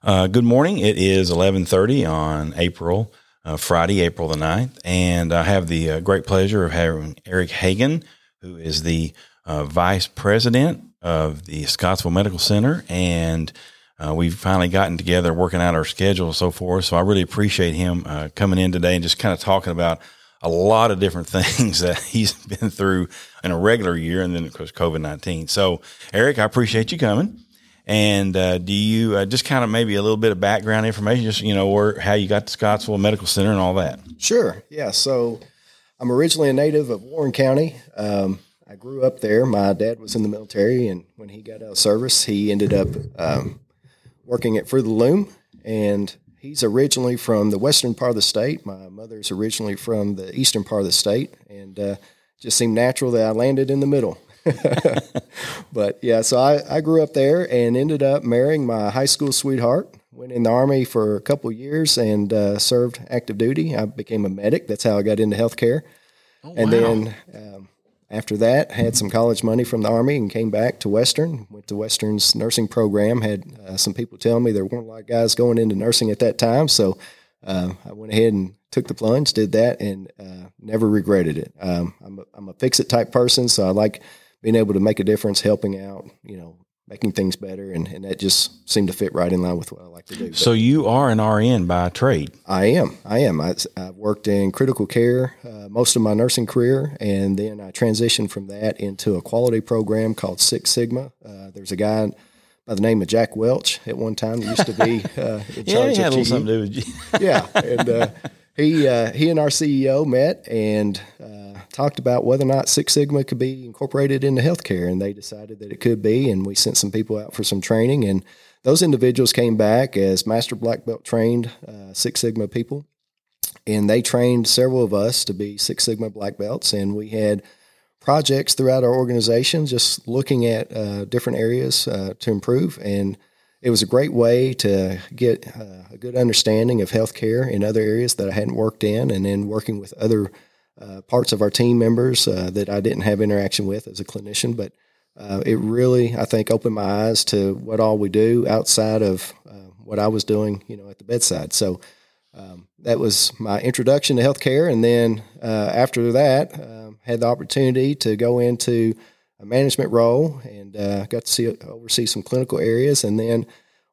Uh, good morning. It is 1130 on April, uh, Friday, April the 9th. And I have the uh, great pleasure of having Eric Hagan, who is the uh, vice president of the Scottsville Medical Center. And uh, we've finally gotten together, working out our schedule and so forth. So I really appreciate him coming in today and just kind of talking about a lot of different things that he's been through in a regular year and then, of course, COVID 19. So, Eric, I appreciate you coming. And uh, do you uh, just kind of maybe a little bit of background information, just you know, where how you got to Scottsville Medical Center and all that? Sure. Yeah. So I'm originally a native of Warren County. Um, I grew up there. My dad was in the military, and when he got out of service, he ended up um, working at Fruit of the Loom. And he's originally from the western part of the state. My mother's originally from the eastern part of the state, and uh, just seemed natural that I landed in the middle. but yeah, so I, I grew up there and ended up marrying my high school sweetheart. Went in the army for a couple years and uh, served active duty. I became a medic. That's how I got into healthcare. Oh, and wow. then um, after that, had some college money from the army and came back to Western. Went to Western's nursing program. Had uh, some people telling me there weren't a lot of guys going into nursing at that time, so uh, I went ahead and took the plunge, did that, and uh, never regretted it. Um, I'm a, I'm a fix it type person, so I like being able to make a difference, helping out, you know, making things better, and, and that just seemed to fit right in line with what I like to do. So but you are an RN by trade. I am. I am. I, have worked in critical care uh, most of my nursing career, and then I transitioned from that into a quality program called Six Sigma. Uh, there's a guy by the name of Jack Welch at one time that used to be uh, in yeah, charge he had of something to do with you. yeah, and uh, he uh, he and our CEO met and uh, talked about whether or not Six Sigma could be incorporated into healthcare, and they decided that it could be. And we sent some people out for some training, and those individuals came back as master black belt trained uh, Six Sigma people, and they trained several of us to be Six Sigma black belts, and we had projects throughout our organization, just looking at uh, different areas uh, to improve and it was a great way to get uh, a good understanding of healthcare in other areas that I hadn't worked in, and then working with other uh, parts of our team members uh, that I didn't have interaction with as a clinician. But uh, it really, I think, opened my eyes to what all we do outside of what I was doing, you know, at the bedside. So um, that was my introduction to healthcare, and then after that, um, had the opportunity to go into a management role and got to see oversee some clinical areas, and then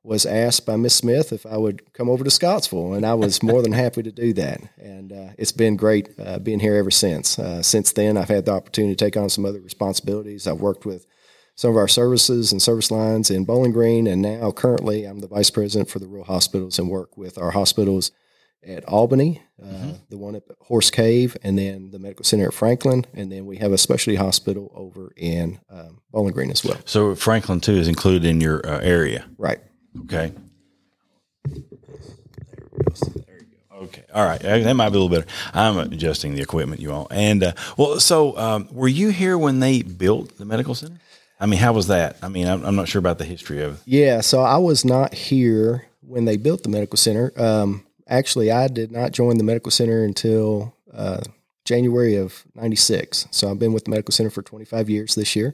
was asked by Miss Smith if I would come over to Scottsville, and I was more than happy to do that. And uh, it's been great uh, being here ever since. Uh, since then, I've had the opportunity to take on some other responsibilities. I've worked with some of our services and service lines in Bowling Green, and now currently I'm the vice president for the rural hospitals and work with our hospitals at Albany, uh, mm-hmm. the one at Horse Cave, and then the medical center at Franklin, and then we have a specialty hospital over in um, Bowling Green as well. So Franklin too is included in your uh, area, right? Okay. Okay. All right. That might be a little better. I'm adjusting the equipment, you all. And uh, well, so um, were you here when they built the medical center? I mean, how was that? I mean, I'm, I'm, not sure about the history of. Yeah. So I was not here when they built the medical center. Um, actually, I did not join the medical center until uh, January of 96. So I've been with the medical center for 25 years this year.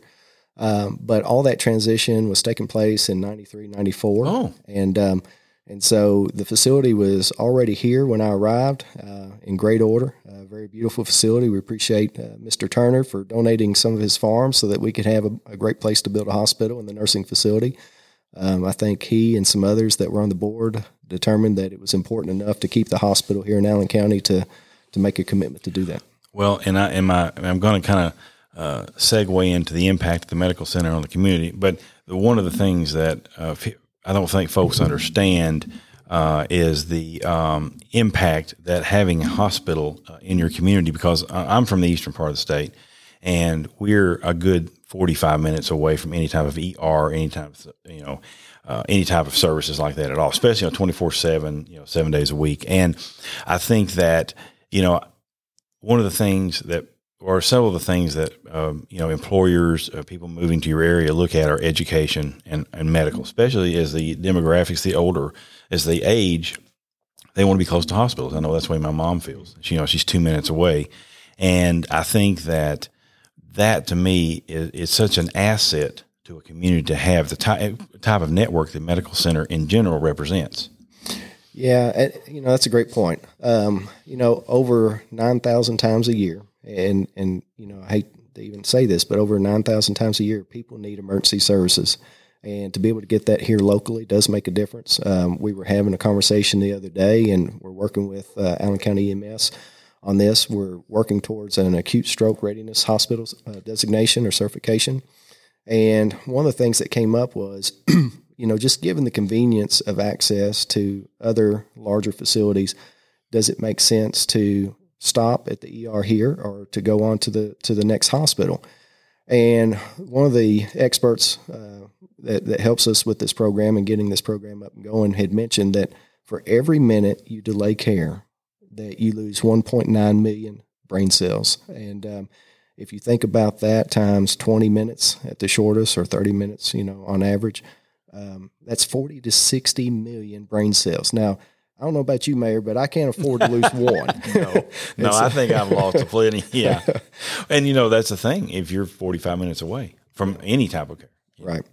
Um, but all that transition was taking place in 93, 94. Oh. And, um, and so the facility was already here when I arrived uh, in great order. A very beautiful facility. We appreciate uh, Mr. Turner for donating some of his farm so that we could have a, a great place to build a hospital and the nursing facility. Um, I think he and some others that were on the board determined that it was important enough to keep the hospital here in Allen County to to make a commitment to do that. Well, and I am I I'm going to kind of uh, segue into the impact of the medical center on the community, but the, one of the things that uh, I don't think folks understand uh, is the um, impact that having a hospital uh, in your community. Because I'm from the eastern part of the state, and we're a good 45 minutes away from any type of ER, any type of you know uh, any type of services like that at all, especially on 24 seven, you know, seven days a week. And I think that, you know, one of the things that, or several of the things that, um, you know, employers, uh, people moving to your area look at are education and, and medical, especially as the demographics, the older, as they age, they want to be close to hospitals. I know that's the way my mom feels. She, you know, she's two minutes away. And I think that that to me is, is such an asset to a community to have the type type of network the medical center in general represents. Yeah, you know that's a great point. Um, you know, over nine thousand times a year, and and you know I hate to even say this, but over nine thousand times a year, people need emergency services, and to be able to get that here locally does make a difference. Um, we were having a conversation the other day, and we're working with uh, Allen County EMS on this. We're working towards an acute stroke readiness hospital uh, designation or certification. And one of the things that came up was, you know, just given the convenience of access to other larger facilities, does it make sense to stop at the ER here or to go on to the to the next hospital? And one of the experts uh, that, that helps us with this program and getting this program up and going had mentioned that for every minute you delay care, that you lose 1.9 million brain cells. And um, if you think about that times 20 minutes at the shortest or 30 minutes, you know, on average, um, that's 40 to 60 million brain cells. Now, I don't know about you, Mayor, but I can't afford to lose one. no, no, I think I've lost plenty. Yeah, and you know that's the thing. If you're 45 minutes away from any type of care, right?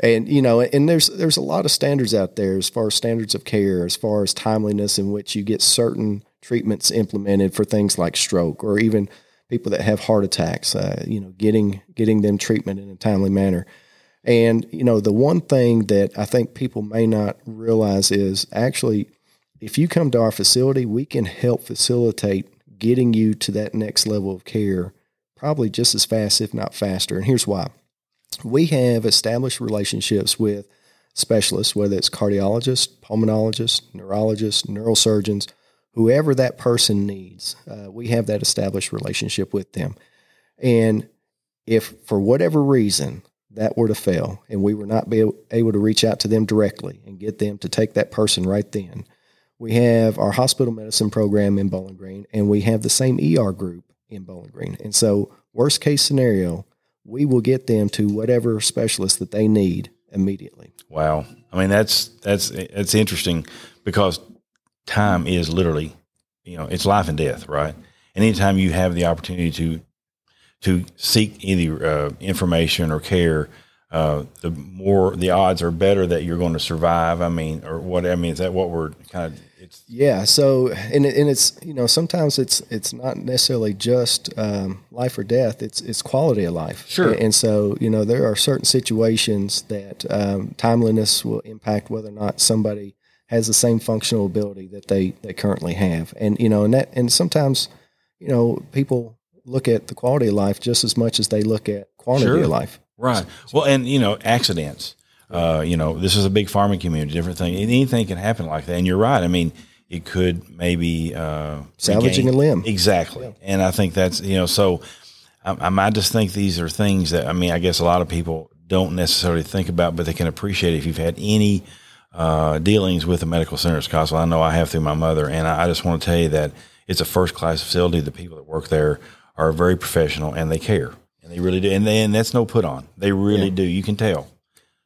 And you know, and there's there's a lot of standards out there as far as standards of care, as far as timeliness in which you get certain treatments implemented for things like stroke or even people that have heart attacks. Uh, you know, getting getting them treatment in a timely manner. And you know, the one thing that I think people may not realize is actually, if you come to our facility, we can help facilitate getting you to that next level of care, probably just as fast, if not faster. And here's why: we have established relationships with specialists, whether it's cardiologists, pulmonologists, neurologists, neurosurgeons whoever that person needs, uh, we have that established relationship with them. And if for whatever reason that were to fail and we were not be able to reach out to them directly and get them to take that person right then, we have our hospital medicine program in Bowling Green and we have the same ER group in Bowling Green. And so, worst case scenario, we will get them to whatever specialist that they need immediately. Wow. I mean, that's that's it's interesting because time is literally, you know, it's life and death, right? And anytime you have the opportunity to to seek either uh, information or care, uh, the more the odds are better that you're going to survive. I mean, or what? I mean, is that what we're kind of? It's yeah. So and and it's you know sometimes it's it's not necessarily just um, life or death. It's it's quality of life. Sure. And, and so you know there are certain situations that um, timeliness will impact whether or not somebody has the same functional ability that they, they currently have. And, you know, and that, and sometimes, you know, people look at the quality of life just as much as they look at quantity sure. of life. Right. Well, and, you know, accidents, uh, you know, this is a big farming community, different thing. Anything can happen like that. And you're right. I mean, it could maybe, uh, salvaging regain. a limb. Exactly. Yeah. And I think that's, you know, so I, I just think these are things that, I mean, I guess a lot of people don't necessarily think about, but they can appreciate if you've had any, uh, dealings with the medical center at Scottsville. I know I have through my mother, and I, I just want to tell you that it's a first class facility. The people that work there are very professional and they care, and they really do. And, they, and that's no put on. They really yeah. do. You can tell.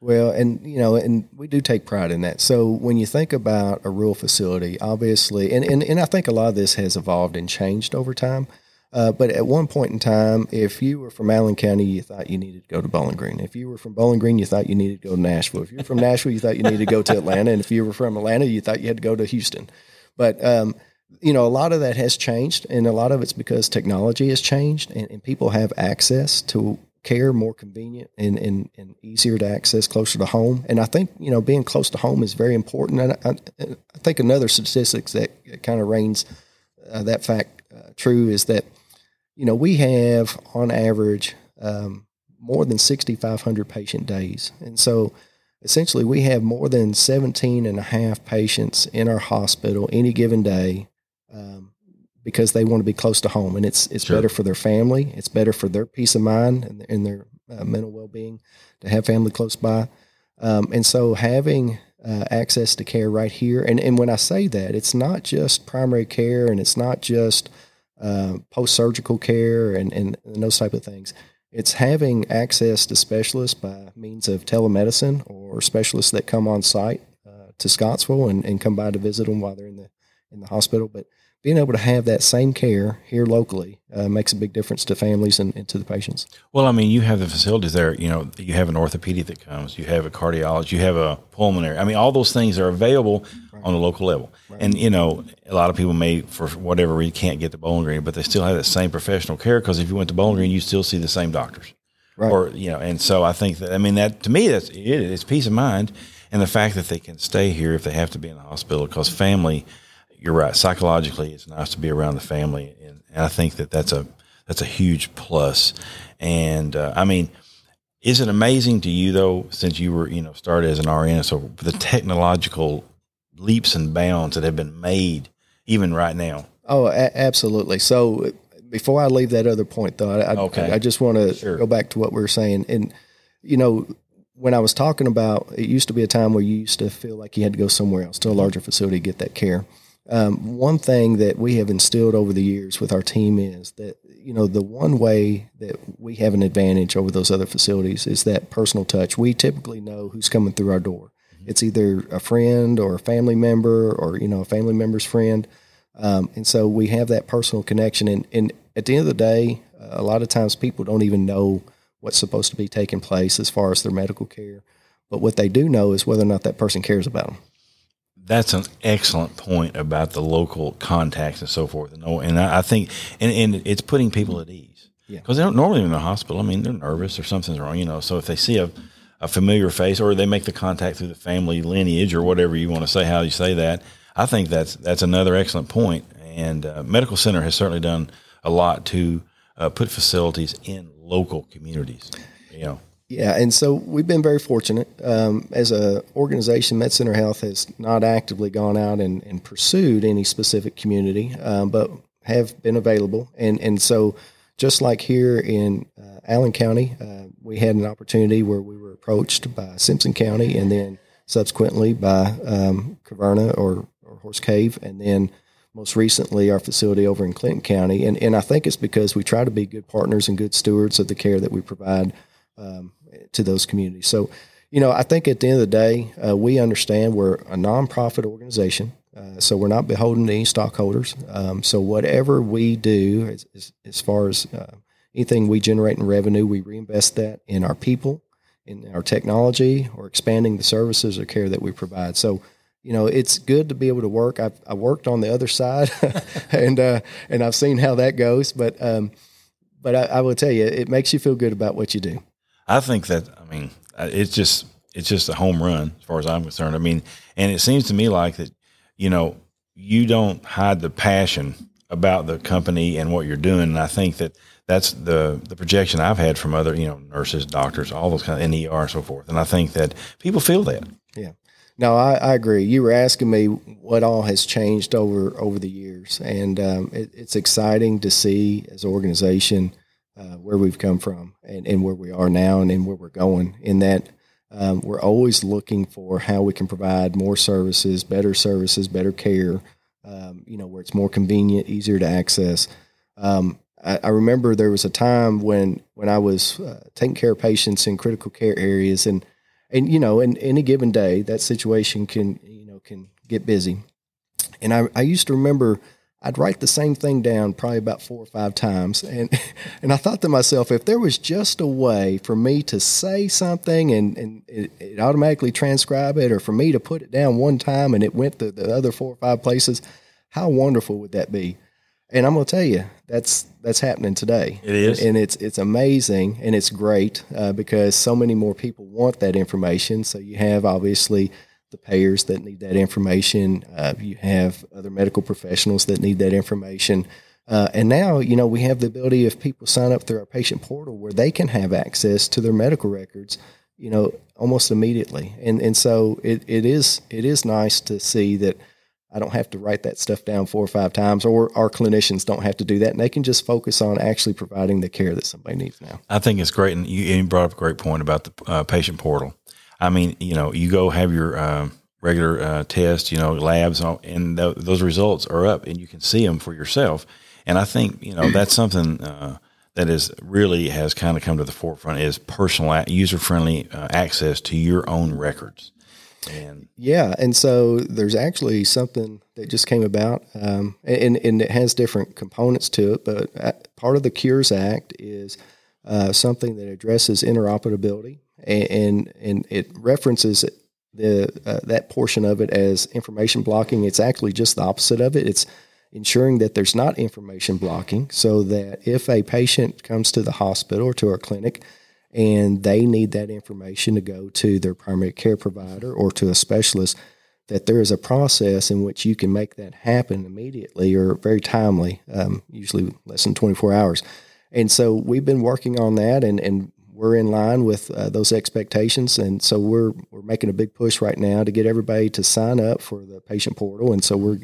Well, and you know, and we do take pride in that. So when you think about a rural facility, obviously, and, and, and I think a lot of this has evolved and changed over time. Uh, but at one point in time, if you were from Allen County, you thought you needed to go to Bowling Green. If you were from Bowling Green, you thought you needed to go to Nashville. If you were from Nashville, you thought you needed to go to Atlanta. And if you were from Atlanta, you thought you had to go to Houston. But, um, you know, a lot of that has changed, and a lot of it's because technology has changed, and, and people have access to care more convenient and, and, and, easier to access closer to home. And I think, you know, being close to home is very important. And I, I think another statistics that kind of reigns uh, that fact uh, true is that – you know, we have on average um, more than 6,500 patient days. And so essentially we have more than 17 and a half patients in our hospital any given day um, because they want to be close to home. And it's, it's sure. better for their family. It's better for their peace of mind and, and their uh, mental well-being to have family close by. Um, and so having uh, access to care right here. And, and when I say that, it's not just primary care and it's not just – uh, post surgical care and, and, and, those type of things. It's having access to specialists by means of telemedicine or specialists that come on site uh, to Scottsville and, and come by to visit them while they're in the in the hospital, but being able to have that same care here locally uh, makes a big difference to families and, and, to the patients. Well, I mean, you have the facilities there. You know, you have an orthopedic that comes, you have a cardiologist, you have a pulmonary. I mean, all those things are available right. on the local level. Right. And you know, a lot of people may, for whatever reason, can't get to Bowling Green, but they still have that same professional care because if you went to Bowling Green, you still see the same doctors. Right. Or you know, and so I think that I mean that to me that's it, it's peace of mind, and the fact that they can stay here if they have to be in the hospital because family you're right. Psychologically, it's nice to be around the family, and, and I think that that's a that's a huge plus. And uh, I mean, is it amazing to you though, since you were you know started as an RN, so the technological leaps and bounds that have been made even right now? Oh, a- absolutely. So before I leave that other point, though, I, okay. I, I just want to sure. go back to what we were saying, and you know, when I was talking about, it used to be a time where you used to feel like you had to go somewhere else to a larger facility to get that care. Um, one thing that we have instilled over the years with our team is that you know the one way that we have an advantage over those other facilities is that personal touch. We typically know who's coming through our door. Mm-hmm. It's either a friend or a family member or you know a family member's friend, um, and so we have that personal connection. And, and at the end of the day, uh, a lot of times people don't even know what's supposed to be taking place as far as their medical care. But what they do know is whether or not that person cares about them that's an excellent point about the local contacts and so forth. And, and I, think, and, and it's putting people at ease because yeah. they don't normally in the hospital. I mean, they're nervous or something's wrong, you know. So if they see a, a familiar face or they make the contact through the family lineage or whatever you want to say, how you say that, I think that's that's another excellent point. And uh, medical center has certainly done a lot to uh, put facilities in local communities. You know. Yeah, and so we've been very fortunate. Um, as an organization, Med Center Health has not actively gone out and, and pursued any specific community, um, but have been available. And, and so, just like here in uh, Allen County, uh, we had an opportunity where we were approached by Simpson County and then subsequently by um, Caverna or, or Horse Cave, and then most recently our facility over in Clinton County. And, and I think it's because we try to be good partners and good stewards of the care that we provide um, to those communities. So, you know, I think at the end of the day, uh, we understand we're a nonprofit organization, uh, so we're not beholden to any stockholders. Um, so whatever we do, as, as, as far as uh, anything we generate in revenue, we reinvest that in our people, in our technology, or expanding the services or care that we provide. So, you know, it's good to be able to work. I've, I worked on the other side, and uh, and I've seen how that goes. But um, but I, I will tell you, it makes you feel good about what you do. I think that I mean it's just it's just a home run as far as I'm concerned. I mean, and it seems to me like that you know you don't hide the passion about the company and what you're doing. And I think that that's the the projection I've had from other you know nurses, doctors, all those kind of NER and so forth. And I think that people feel that. Yeah. No, I, I agree. You were asking me what all has changed over over the years, and um, it, it's exciting to see as an organization uh, where we've come from and, and where we are now and, and where we're going. In that, um, we're always looking for how we can provide more services, better services, better care. Um, you know, where it's more convenient, easier to access. Um, I, I, remember there was a time when when I was uh, taking care of patients in critical care areas, and and you know, in any given day, that situation can you know can get busy. And I, I used to remember I'd write the same thing down probably about four or five times. And, and I thought to myself, if there was just a way for me to say something and, and it, it automatically transcribe it, or for me to put it down one time and it went to the other four or five places, how wonderful would that be? And I'm going to tell you, that's that's happening today. It is, and it's it's amazing and it's great uh, because so many more people want that information. So you have obviously the payers that need that information. Uh, you have other medical professionals that need that information. Uh, and now, you know, we have the ability if people sign up through our patient portal where they can have access to their medical records, you know, almost immediately. And and so it, it is it is nice to see that I don't have to write that stuff down four or five times, or our clinicians don't have to do that, and they can just focus on actually providing the care that somebody needs now. I think it's great, and you, brought up a great point about the uh, patient portal. I mean, you know, you go have your uh, regular uh, test, you know, labs, and th- those results are up, and you can see them for yourself. And I think you know that's something uh, that is really has kind of come to the forefront is personal, user friendly uh, access to your own records. And Yeah, and so there's actually something that just came about, um, and and it has different components to it. But uh, part of the Cures Act is uh, something that addresses interoperability, and and, it references the uh, that portion of it as information blocking. It's actually just the opposite of it. It's ensuring that there's not information blocking, so that if a patient comes to the hospital or to our clinic and they need that information to go to their primary care provider or to a specialist, that there is a process in which you can make that happen immediately or very timely, um, usually less than 24 hours. And so we've been working on that and, and we're in line with uh, those expectations. And so we're, we're making a big push right now to get everybody to sign up for the patient portal. And so we're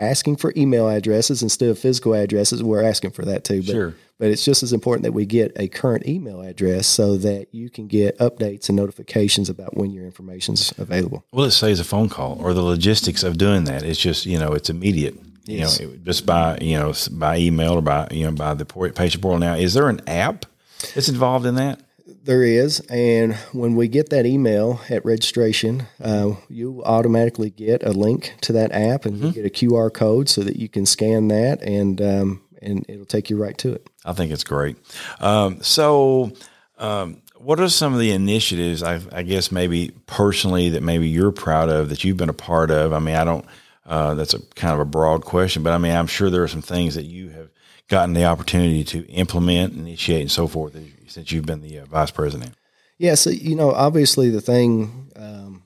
asking for email addresses instead of physical addresses. We're asking for that too. But Sure. but it's just as important that we get a current email address so that you can get updates and notifications about when your information is available. well, it saves a phone call or the logistics of doing that. It's just you know it's immediate. Yes. You know, it, just by you know by email or by you know by the patient portal. Now, is there an app that's involved in that? There is, and when we get that email at registration, uh, you automatically get a link to that app, and you get a QR code so that you can scan that, and um, and it'll take you right to it. I think it's great. Um, so, um, what are some of the initiatives? I, I guess maybe personally that maybe you're proud of that you've been a part of. I mean, I don't. Uh, that's a kind of a broad question, but I mean, I'm sure there are some things that you have gotten the opportunity to implement, initiate, and so forth since you've been the uh, vice president. Yeah, so you know, obviously the thing um,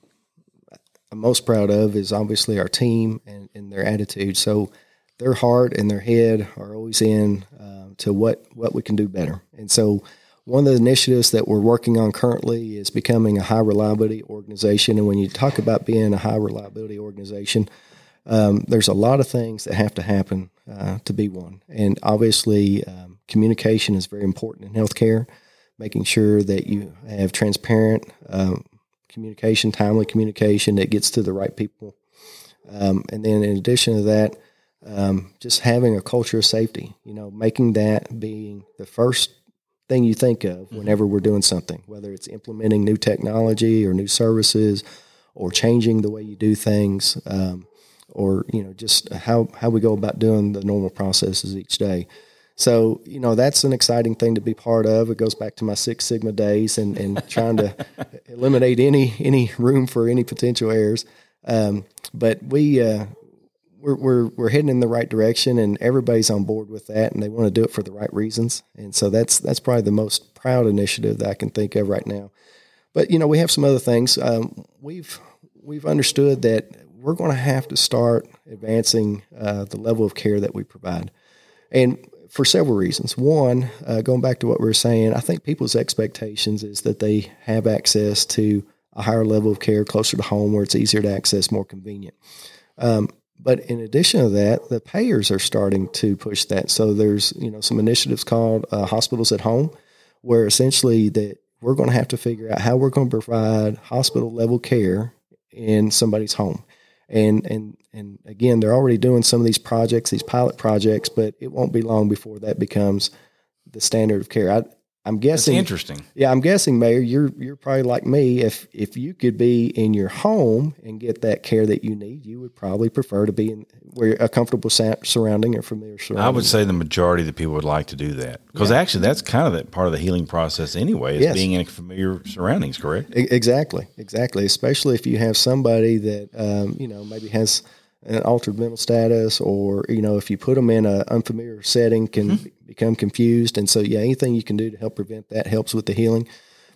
I'm most proud of is obviously our team and, and their attitude. So their heart and their head are always in uh, to what what we can do better. And so one of the initiatives that we're working on currently is becoming a high reliability organization. And when you talk about being a high reliability organization, um, there's a lot of things that have to happen uh, to be one. And obviously, um, communication is very important in healthcare, making sure that you have transparent um, communication, timely communication that gets to the right people. Um, and then, in addition to that, um, just having a culture of safety, you know, making that being the first thing you think of whenever we're doing something, whether it's implementing new technology or new services or changing the way you do things. Um, or you know just how how we go about doing the normal processes each day. So you know that's an exciting thing to be part of. It goes back to my Six Sigma days and and trying to eliminate any any room for any potential errors. Um, but we. Uh, we're, we're, we're heading in the right direction and everybody's on board with that and they want to do it for the right reasons. And so that's, that's probably the most proud initiative that I can think of right now. But, you know, we have some other things. Um, we've, we've understood that we're going to have to start advancing uh, the level of care that we provide. And for several reasons. One, uh, going back to what we were saying, I think people's expectations is that they have access to a higher level of care closer to home where it's easier to access, more convenient. Um, but in addition to that, the payers are starting to push that. So there's you know some initiatives called uh, hospitals at home, where essentially that we're going to have to figure out how we're going to provide hospital level care in somebody's home. And and and again, they're already doing some of these projects, these pilot projects, but it won't be long before that becomes the standard of care. I, I'm guessing. interesting. Yeah, I'm guessing, Mayor, you're you're probably like me. If if you could be in your home and get that care that you need, you would probably prefer to be in where a comfortable surrounding or familiar surrounding. I would say the majority of the people would like to do that because actually that's kind of that part of the healing process anyway is Yes. being in familiar surroundings. Correct. E- Exactly, exactly. Especially if you have somebody that um, you know maybe has an altered mental status, or you know if you put them in an unfamiliar setting, can be- become confused. And so, yeah, anything you can do to help prevent that helps with the healing.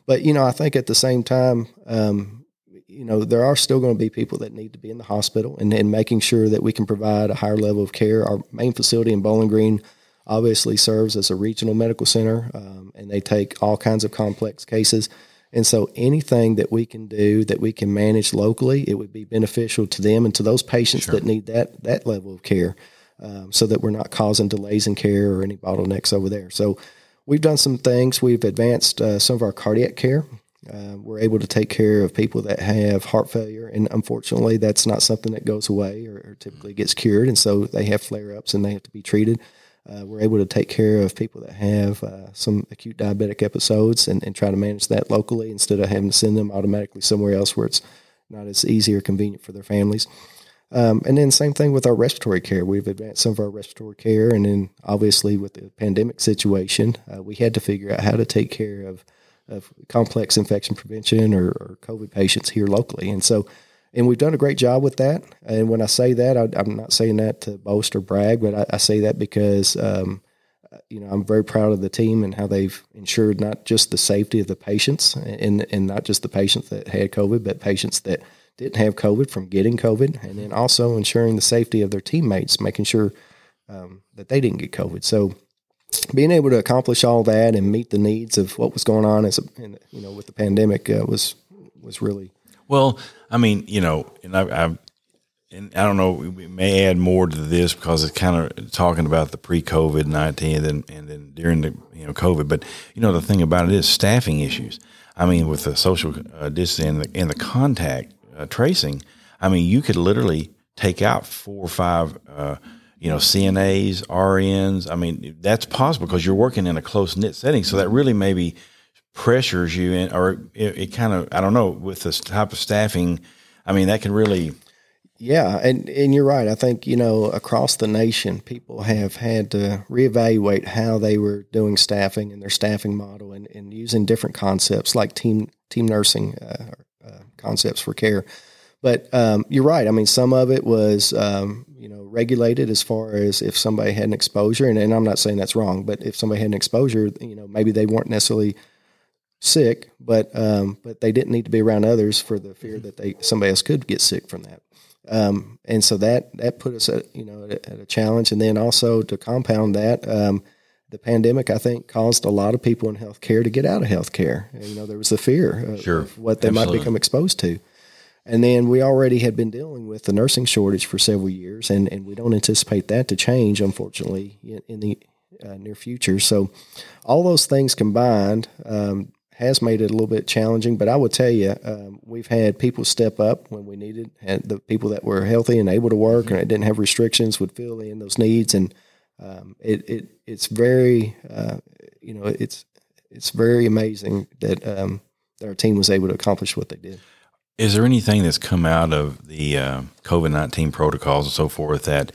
But you know, I think at the same time, um, you know, there are still going to be people that need to be in the hospital, and, and making sure that we can provide a higher level of care. Our main facility in Bowling Green obviously serves as a regional medical center, um, and they take all kinds of complex cases. And so anything that we can do that we can manage locally, it would be beneficial to them and to those patients that need that that level of care, um, so that we're not causing delays in care or any bottlenecks over there. So we've done some things. We've advanced uh, some of our cardiac care. Uh, we're able to take care of people that have heart failure, and unfortunately, that's not something that goes away or, or typically gets cured. And so they have flare ups and they have to be treated. Uh, we're able to take care of people that have uh, some acute diabetic episodes and, and try to manage that locally instead of having to send them automatically somewhere else where it's not as easy or convenient for their families. Um, and then same thing with our respiratory care. We've advanced some of our respiratory care, and then obviously with the pandemic situation, uh, we had to figure out how to take care of of complex infection prevention or, or, COVID patients here locally. And so, and we've done a great job with that. And when I say that, I, am not saying that to boast or brag, but I, I say that because um, you know I'm very proud of the team and how they've ensured not just the safety of the patients and and not just the patients that had COVID, but patients that didn't have COVID from getting COVID, and then also ensuring the safety of their teammates, making sure um, that they didn't get COVID. So being able to accomplish all that and meet the needs of what was going on as a, you know with the pandemic uh, was was really well. I mean, you know, and I, I and I don't know, we may add more to this because it's kind of talking about the pre-COVID nineteen and then and then during the you know COVID. But you know, the thing about it is staffing issues. I mean, with the social uh, distancing and the, and the contact uh, tracing, I mean, you could literally take out four or five, uh, you know, CNAs, RNs. I mean, that's possible because you're working in a close knit setting. So that really maybe pressures you in, or it, it kind of, I don't know, with this type of staffing. I mean, that can really yeah, and and you're right. I think you know across the nation, people have had to reevaluate how they were doing staffing and their staffing model, and, and using different concepts like team team nursing uh, uh, concepts for care. But um, you're right. I mean, some of it was um, you know regulated as far as if somebody had an exposure, and, and I'm not saying that's wrong, but if somebody had an exposure, you know, maybe they weren't necessarily sick, but um, but they didn't need to be around others for the fear that they somebody else could get sick from that. Um, and so that that put us at you know at a, at a challenge, and then also to compound that, um, the pandemic I think caused a lot of people in healthcare to get out of healthcare. You know, there was the fear of, sure. of what they Absolutely. might become exposed to. And then we already had been dealing with the nursing shortage for several years, and, and we don't anticipate that to change, unfortunately, in, in the uh, near future. So, all those things combined um, has made it a little bit challenging. But I will tell you, um, we've had people step up when we needed, and the people that were healthy and able to work mm-hmm. and didn't have restrictions would fill in those needs. And um, it, it it's very, uh, you know, it's it's very amazing that um, that our team was able to accomplish what they did. Is there anything that's come out of the uh, COVID nineteen protocols and so forth that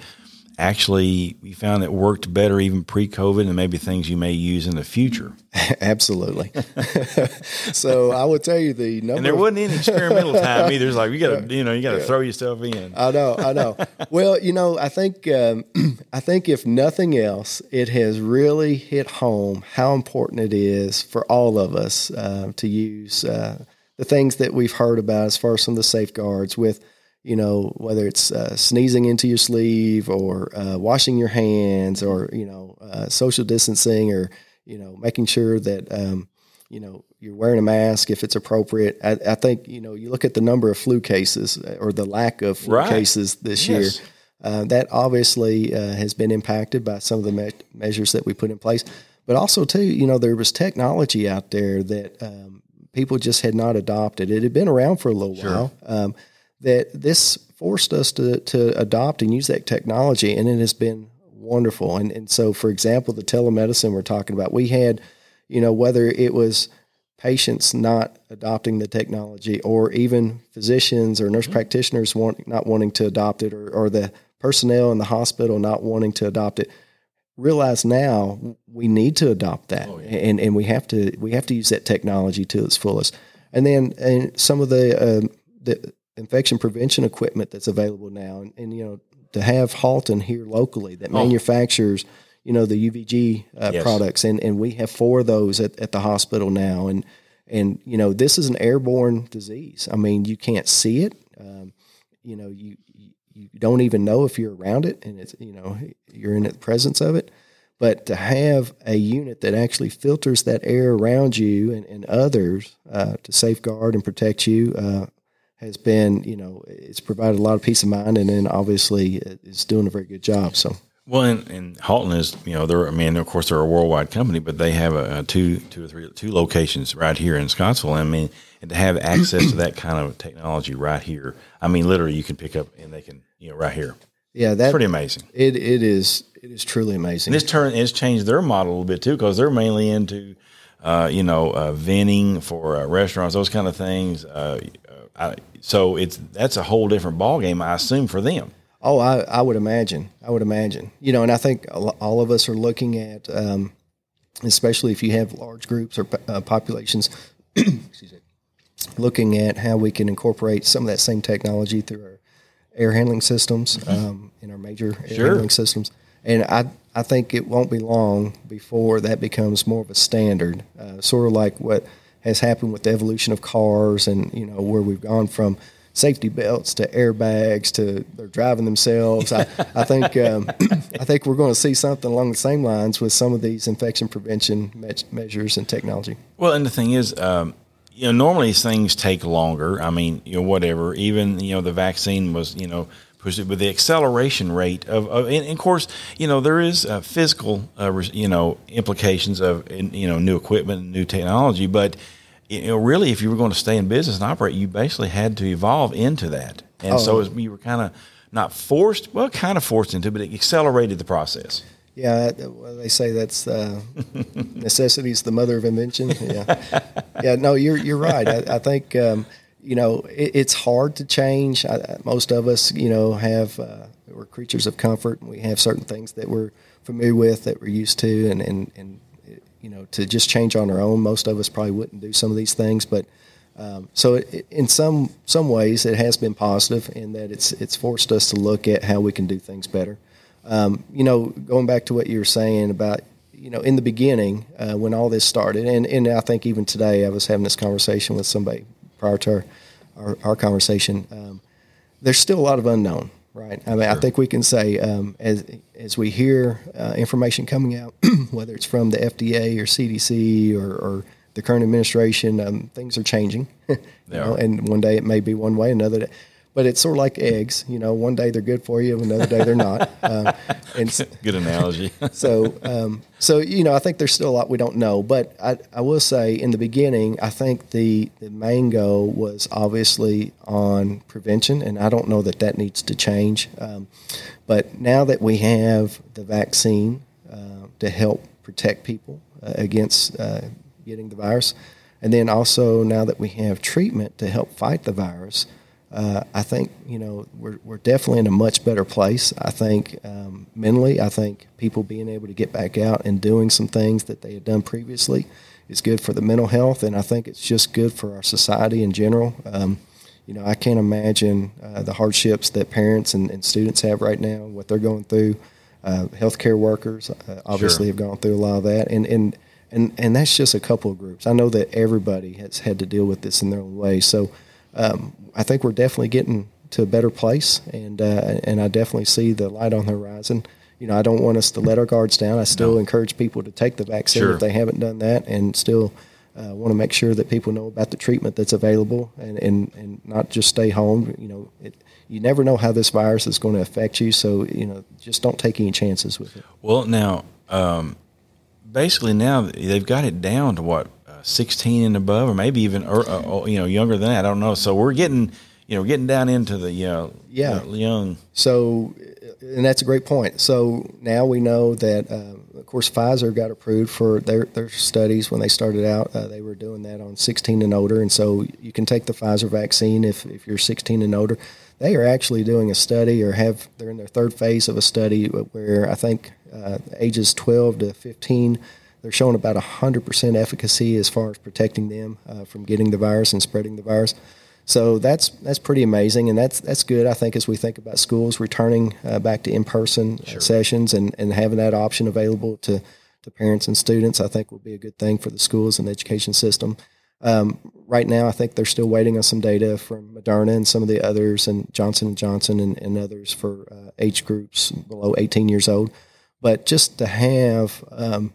actually you found that worked better even pre-COVID and maybe things you may use in the future. Absolutely. so I would tell you the number. And there wasn't any experimental time either. It's like you got to, you know, you got to yeah. throw yourself in. I know, I know. well, you know, I think, um, I think if nothing else, it has really hit home how important it is for all of us uh, to use uh, the things that we've heard about as far as some of the safeguards with you know, whether it's uh, sneezing into your sleeve or uh, washing your hands or, you know, uh, social distancing or, you know, making sure that, um, you know, you're wearing a mask if it's appropriate. I, I, think, you know, you look at the number of flu cases uh, or the lack of flu right. cases this yes. year. Uh, that obviously uh, has been impacted by some of the me- measures that we put in place. But also, too, you know, there was technology out there that um, people just had not adopted. It had been around for a little sure. while. Um, that this forced us to, to adopt and use that technology, and it has been wonderful. And, and so, for example, the telemedicine we're talking about, we had, you know, whether it was patients not adopting the technology or even physicians or nurse mm-hmm. practitioners want, not wanting to adopt it or, or the personnel in the hospital not wanting to adopt it realize now we need to adopt that oh, yeah. and, and we have to we have to use that technology to its fullest and then and some of the uh, the infection prevention equipment that's available now, and, and you know to have Halton here locally that oh. manufactures you know the UVG uh, yes. products, and and we have four of those at, at the hospital now, and and you know this is an airborne disease. I mean you can't see it. Um, you know you you don't even know if you're around it, and it's you know you're in the presence of it. But to have a unit that actually filters that air around you and, and others uh, to safeguard and protect you, uh, has been, you know, it's provided a lot of peace of mind, and then obviously it's doing a very good job. So. Well, and, and Halton is, you know, they're, I mean, of course, they're a worldwide company, but they have a, a two, two or three, two locations right here in Scottsville. I mean, and to have access to that kind of technology right here, I mean, literally, you can pick up and they can, you know, right here. Yeah, that's pretty amazing. It it is it is truly amazing. And this turn has changed their model a little bit too, because they're mainly into, uh, you know, uh, venting for uh, restaurants, those kind of things. I, so it's that's a whole different ball game, I assume, for them. Oh, I, I would imagine. I would imagine. You know, and I think all of us are looking at, um, especially if you have large groups or uh, populations, looking at how we can incorporate some of that same technology through our air handling systems mm-hmm. um, in our major air sure. handling systems. And I, I think it won't be long before that becomes more of a standard, uh, sort of like what has happened with the evolution of cars and, you know, where we've gone from – safety belts to airbags to they're driving themselves. I, I think um, I think we're going to see something along the same lines with some of these infection prevention me- measures and technology. Well, and the thing is. Um, you know, normally things take longer. I mean, you know, whatever. Even you know, the vaccine was, you know, but the acceleration rate of, of and, of course, you know, there is uh, physical, uh, you know, implications of you know new equipment and new technology, but you know, really, if you were going to stay in business and operate, you basically had to evolve into that. And oh. so was, you were kind of not forced, well, kind of forced into, but it accelerated the process. Yeah, well, they say that's uh, necessity is the mother of invention. Yeah, yeah. No, you're you're right. I, I think um, you know it, it's hard to change. I, most of us, you know, have uh, we're creatures of comfort, and we have certain things that we're familiar with that we're used to, and and, and you know, to just change on our own. Most of us probably wouldn't do some of these things, but um, so it, in some some ways, it has been positive in that it's it's forced us to look at how we can do things better. Um, you know, going back to what you were saying about you know in the beginning uh, when all this started, and and I think even today I was having this conversation with somebody prior to our our, our conversation. Um, there's still a lot of unknown Right. I mean, sure. I think we can say um, as as we hear uh, information coming out, whether it's from the FDA or CDC or, or the current administration, um, things are changing. you know, and one day it may be one way, another day but it's sort of like eggs. You know, one day they're good for you, another day they're not. Um, and good analogy. so, um, so you know, I think there's still a lot we don't know. But I, I will say, in the beginning, I think the the main goal was obviously on prevention, and I don't know that that needs to change. Um, but now that we have the vaccine uh, to help protect people uh, against uh, getting the virus, and then also now that we have treatment to help fight the virus uh, I think you know we're we're definitely in a much better place. I think um, mentally, I think people being able to get back out and doing some things that they had done previously is good for the mental health, and I think it's just good for our society in general. Um, you know, I can't imagine uh, the hardships that parents and, and, students have right now, what they're going through. Uh, healthcare workers uh, obviously sure. have gone through a lot of that, and and and and that's just a couple of groups. I know that everybody has had to deal with this in their own way. So um, I think we're definitely getting to a better place, and uh, and I definitely see the light on the horizon. You know, I don't want us to let our guards down. I still no. encourage people to take the vaccine sure. if they haven't done that, and still uh, want to make sure that people know about the treatment that's available, and and, and not just stay home. You know, it, you never know how this virus is going to affect you, so you know, just don't take any chances with it. Well, now, um, basically, now they've got it down to what 16 and above, or maybe even or, uh, you know younger than that. I don't know. So we're getting you know getting down into the you know, yeah young. So, and that's a great point. So now we know that uh, of course Pfizer got approved for their their studies when they started out. Uh, they were doing that on 16 and older, and so you can take the Pfizer vaccine if if you're 16 and older. They are actually doing a study, or have they're in their third phase of a study where I think uh, ages 12 to 15 they're showing about 100% efficacy as far as protecting them uh, from getting the virus and spreading the virus. So that's that's pretty amazing, and that's that's good. I think as we think about schools returning uh, back to in-person uh, sure. sessions and, and having that option available to, to parents and students, I think will be a good thing for the schools and the education system. Um, right now, I think they're still waiting on some data from Moderna and some of the others, and Johnson and Johnson and, and others for uh, age groups below 18 years old. But just to have um,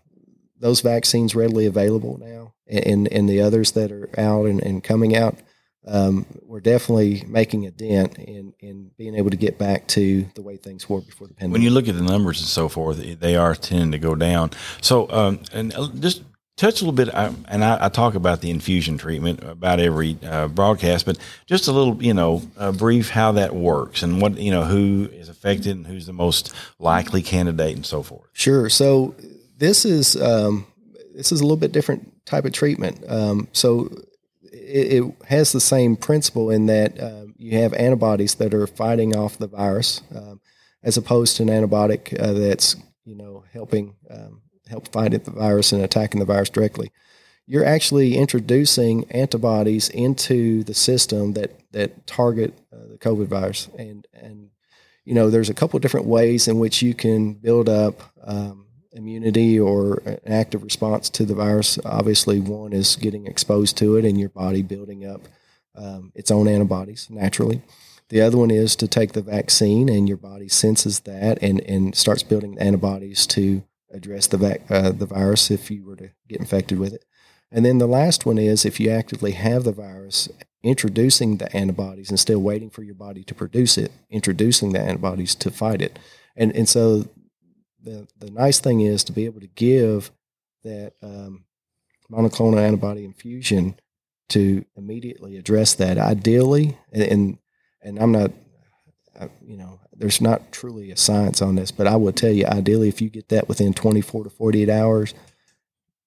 those vaccines readily available now, and and the others that are out and, and coming out, um, we're definitely making a dent in in being able to get back to the way things were before the pandemic. When you look at the numbers and so forth, they are tending to go down. So, um, and uh, just touch a little bit, and I, I, talk about the infusion treatment about every uh, broadcast, but just a little, you know, brief how that works and what you know who is affected and who's the most likely candidate and so forth. Sure. So this is um, this is a little bit different type of treatment. Um, so it, it, has the same principle in that uh, you have antibodies that are fighting off the virus, um, as opposed to an antibiotic uh, that's you know helping um, help fight the virus and attacking the virus directly. You're actually introducing antibodies into the system that that target uh, the COVID virus, and and you know there's a couple different ways in which you can build up um, immunity or an active response to the virus. Obviously, one is getting exposed to it and your body building up um, its own antibodies naturally. The other one is to take the vaccine and your body senses that and, and starts building antibodies to address the vac- uh, the virus if you were to get infected with it. And then the last one is if you actively have the virus, introducing the antibodies and still waiting for your body to produce it, introducing the antibodies to fight it. And and so the the nice thing is to be able to give that um, monoclonal antibody infusion to immediately address that. Ideally, and and, I'm not, I, you know, there's not truly a science on this, but I would tell you, ideally, if you get that within 24 to 48 hours,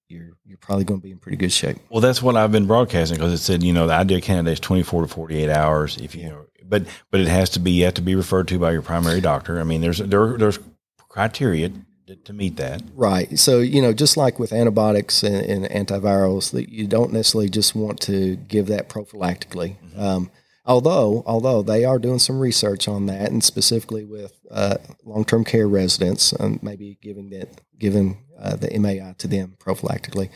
you're you're probably going to be in pretty good shape. Well, that's what I've been broadcasting because it said you know the ideal candidate is 24 to 48 hours. If you know, but but it has to be you have to be referred to by your primary doctor. I mean, there's there there's criteria to, meet that. Right. So, you know, just like with antibiotics and, and antivirals, that you don't necessarily just want to give that prophylactically. Mm-hmm. Um, although, although they are doing some research on that, and specifically with uh, long-term care residents, um, maybe giving that giving uh, the MAI to them prophylactically.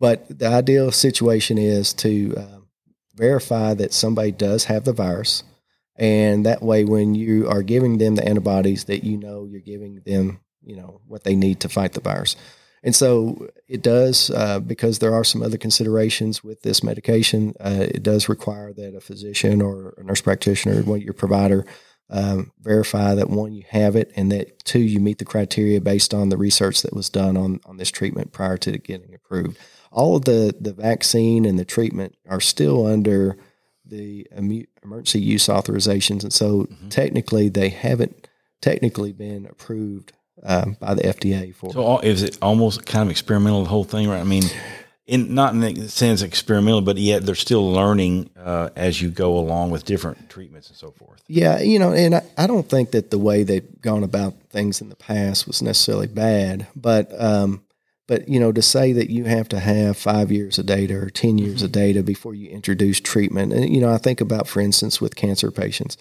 But the ideal situation is to uh, verify that somebody does have the virus, and that way, when you are giving them the antibodies, that you know you're giving them, you know, what they need to fight the virus. And so it does, uh, because there are some other considerations with this medication. Uh, it does require that a physician or a nurse practitioner, one your provider, um, verify that one you have it, and that two you meet the criteria based on the research that was done on on this treatment prior to getting approved. All of the the vaccine and the treatment are still under the emergency use authorizations, and so mm-hmm. technically they haven't technically been approved um, by the FDA for. So is it almost kind of experimental the whole thing, right? I mean, in not in the sense experimental, but yet they're still learning uh, as you go along with different treatments and so forth. Yeah, you know, and I, I, don't think that the way they've gone about things in the past was necessarily bad, but um, but you know, to say that you have to have five years of data or ten years mm-hmm. of data before you introduce treatment, and you know, I think about, for instance, with cancer patients,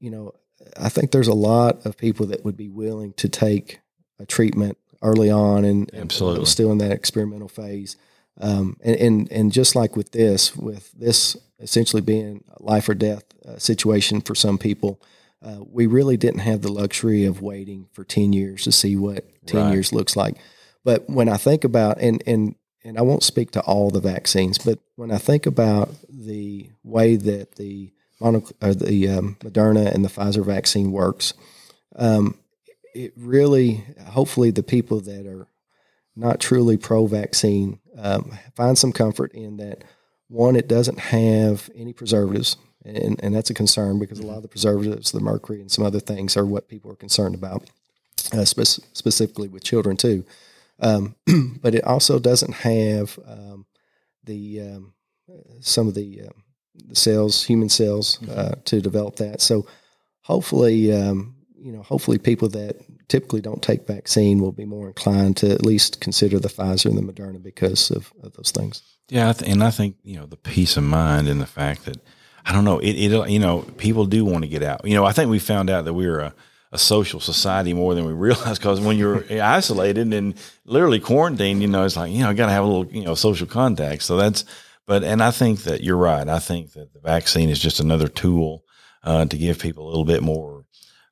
you know, I think there's a lot of people that would be willing to take a treatment early on and, Absolutely. still in that experimental phase. Um, and, and, and just like with this, with this essentially being a life or death uh, situation for some people, uh, we really didn't have the luxury of waiting for 10 years to see what 10 right. years looks like. But when I think about and and and I won't speak to all the vaccines, but when I think about the way that the mono, or the um, Moderna and the Pfizer vaccine works, um, it really, hopefully, the people that are not truly pro-vaccine um, find some comfort in that. One, it doesn't have any preservatives, and, and that's a concern because a lot of the preservatives, the mercury and some other things, are what people are concerned about, uh, spe- specifically with children too. Um, but it also doesn't have um, the um, some of the, uh, the cells, human cells, uh, mm-hmm. to develop that. So hopefully, um, you know, hopefully people that typically don't take vaccine will be more inclined to at least consider the Pfizer and the Moderna because of, of those things. Yeah, and I think you know the peace of mind and the fact that I don't know it. it you know, people do want to get out. You know, I think we found out that we were a a social society more than we realize because when you're isolated and literally quarantined, you know, it's like, you know, I got to have a little, you know, social contact. So that's, but, and I think that you're right. I think that the vaccine is just another tool uh, to give people a little bit more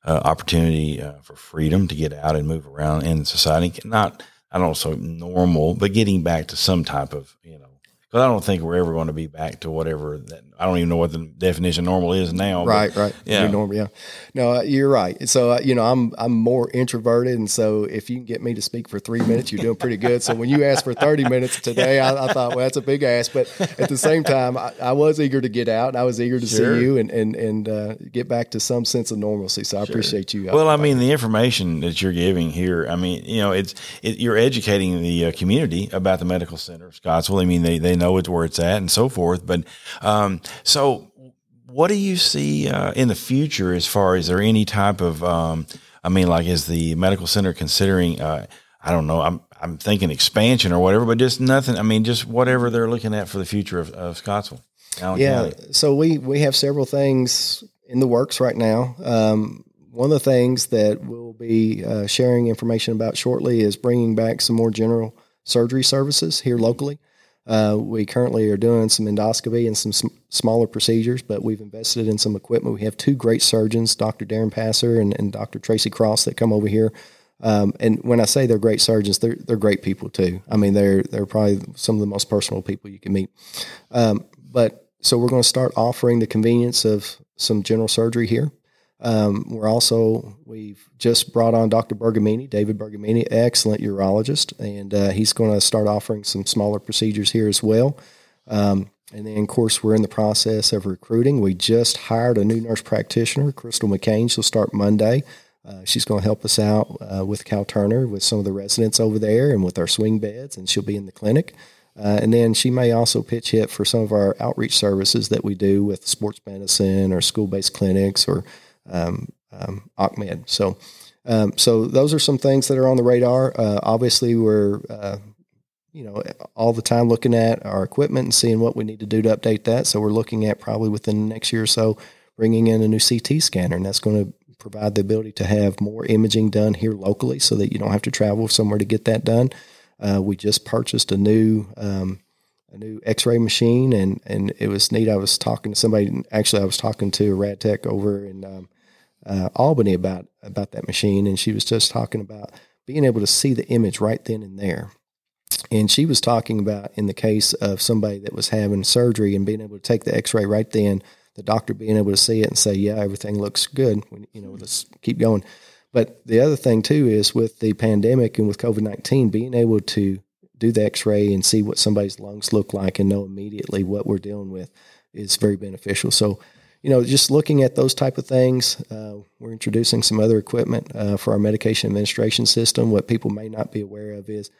uh, opportunity uh, for freedom to get out and move around in society. Not, I don't know, so normal, but getting back to some type of, you know, because I don't think we're ever going to be back to whatever that. I don't even know what the definition of normal is now. Right, right. Yeah, normal. Yeah. No, uh, you're right. So uh, you know, I'm I'm more introverted, and so if you can get me to speak for three minutes, you're doing pretty good. So when you asked for 30 minutes today, I, I thought, well, that's a big ask. But at the same time, I, I was eager to get out, and I was eager to sure. see you and and and uh, get back to some sense of normalcy. So I sure. appreciate you. Well, I mean, the information that you're giving here, I mean, you know, it's it, you're educating the uh, community about the medical center of Scottsville. I mean, they they know it's where it's at and so forth. But um, so, what do you see uh, in the future as far as there any type of um, I mean, like, is the medical center considering? Uh, I don't know. I'm I'm thinking expansion or whatever, but just nothing. I mean, just whatever they're looking at for the future of, of Scottsville. Allen yeah. County. So we we have several things in the works right now. Um, one of the things that we'll be uh, sharing information about shortly is bringing back some more general surgery services here locally. Uh, we currently are doing some endoscopy and some sm- smaller procedures, but we've invested in some equipment. We have two great surgeons, Dr. Darren Passer and, and Dr. Tracy Cross, that come over here. Um, and when I say they're great surgeons, they're they're great people too. I mean, they're they're probably some of the most personal people you can meet. Um, but so we're going to start offering the convenience of some general surgery here. Um, we're also we've just brought on Dr. Bergamini, David Bergamini, excellent urologist, and uh, he's going to start offering some smaller procedures here as well. Um, and then, of course, we're in the process of recruiting. We just hired a new nurse practitioner, Crystal McCain. She'll start Monday. Uh, she's going to help us out uh, with Cal Turner, with some of the residents over there, and with our swing beds, and she'll be in the clinic. Uh, and then she may also pitch hit for some of our outreach services that we do with sports medicine or school based clinics or um, um, ACMED. So, um, so those are some things that are on the radar. Uh, obviously, we're uh, you know all the time looking at our equipment and seeing what we need to do to update that. So we're looking at probably within the next year or so bringing in a new CT scanner, and that's going to provide the ability to have more imaging done here locally, so that you don't have to travel somewhere to get that done. Uh, we just purchased a new um, a new X-ray machine, and and it was neat. I was talking to somebody. Actually, I was talking to a rad tech over in um, uh, Albany about about that machine, and she was just talking about being able to see the image right then and there. And she was talking about in the case of somebody that was having surgery and being able to take the X-ray right then, the doctor being able to see it and say, "Yeah, everything looks good. You know, let's keep going." But the other thing too is with the pandemic and with COVID nineteen, being able to do the X-ray and see what somebody's lungs look like and know immediately what we're dealing with is very beneficial. So you know, just looking at those type of things, uh, we're introducing some other equipment uh, for our medication administration system. What people may not be aware of is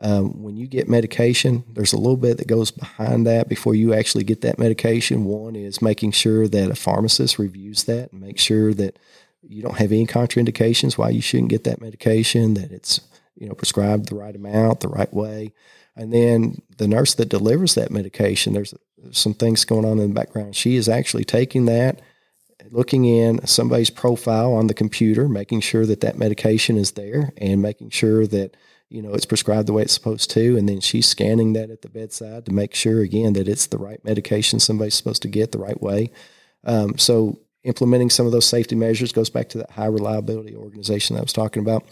um, when you get medication, there's a little bit that goes behind that before you actually get that medication. One is making sure that a pharmacist reviews that and make sure that you don't have any contraindications why you shouldn't get that medication, that it's you know prescribed the right amount, the right way. And then the nurse that delivers that medication, there's some things going on in the background. She is actually taking that, looking in somebody's profile on the computer, making sure that that medication is there, and making sure that you know it's prescribed the way it's supposed to. And then she's scanning that at the bedside to make sure again that it's the right medication somebody's supposed to get the right way. Um, so implementing some of those safety measures goes back to that high reliability organization that I was talking about.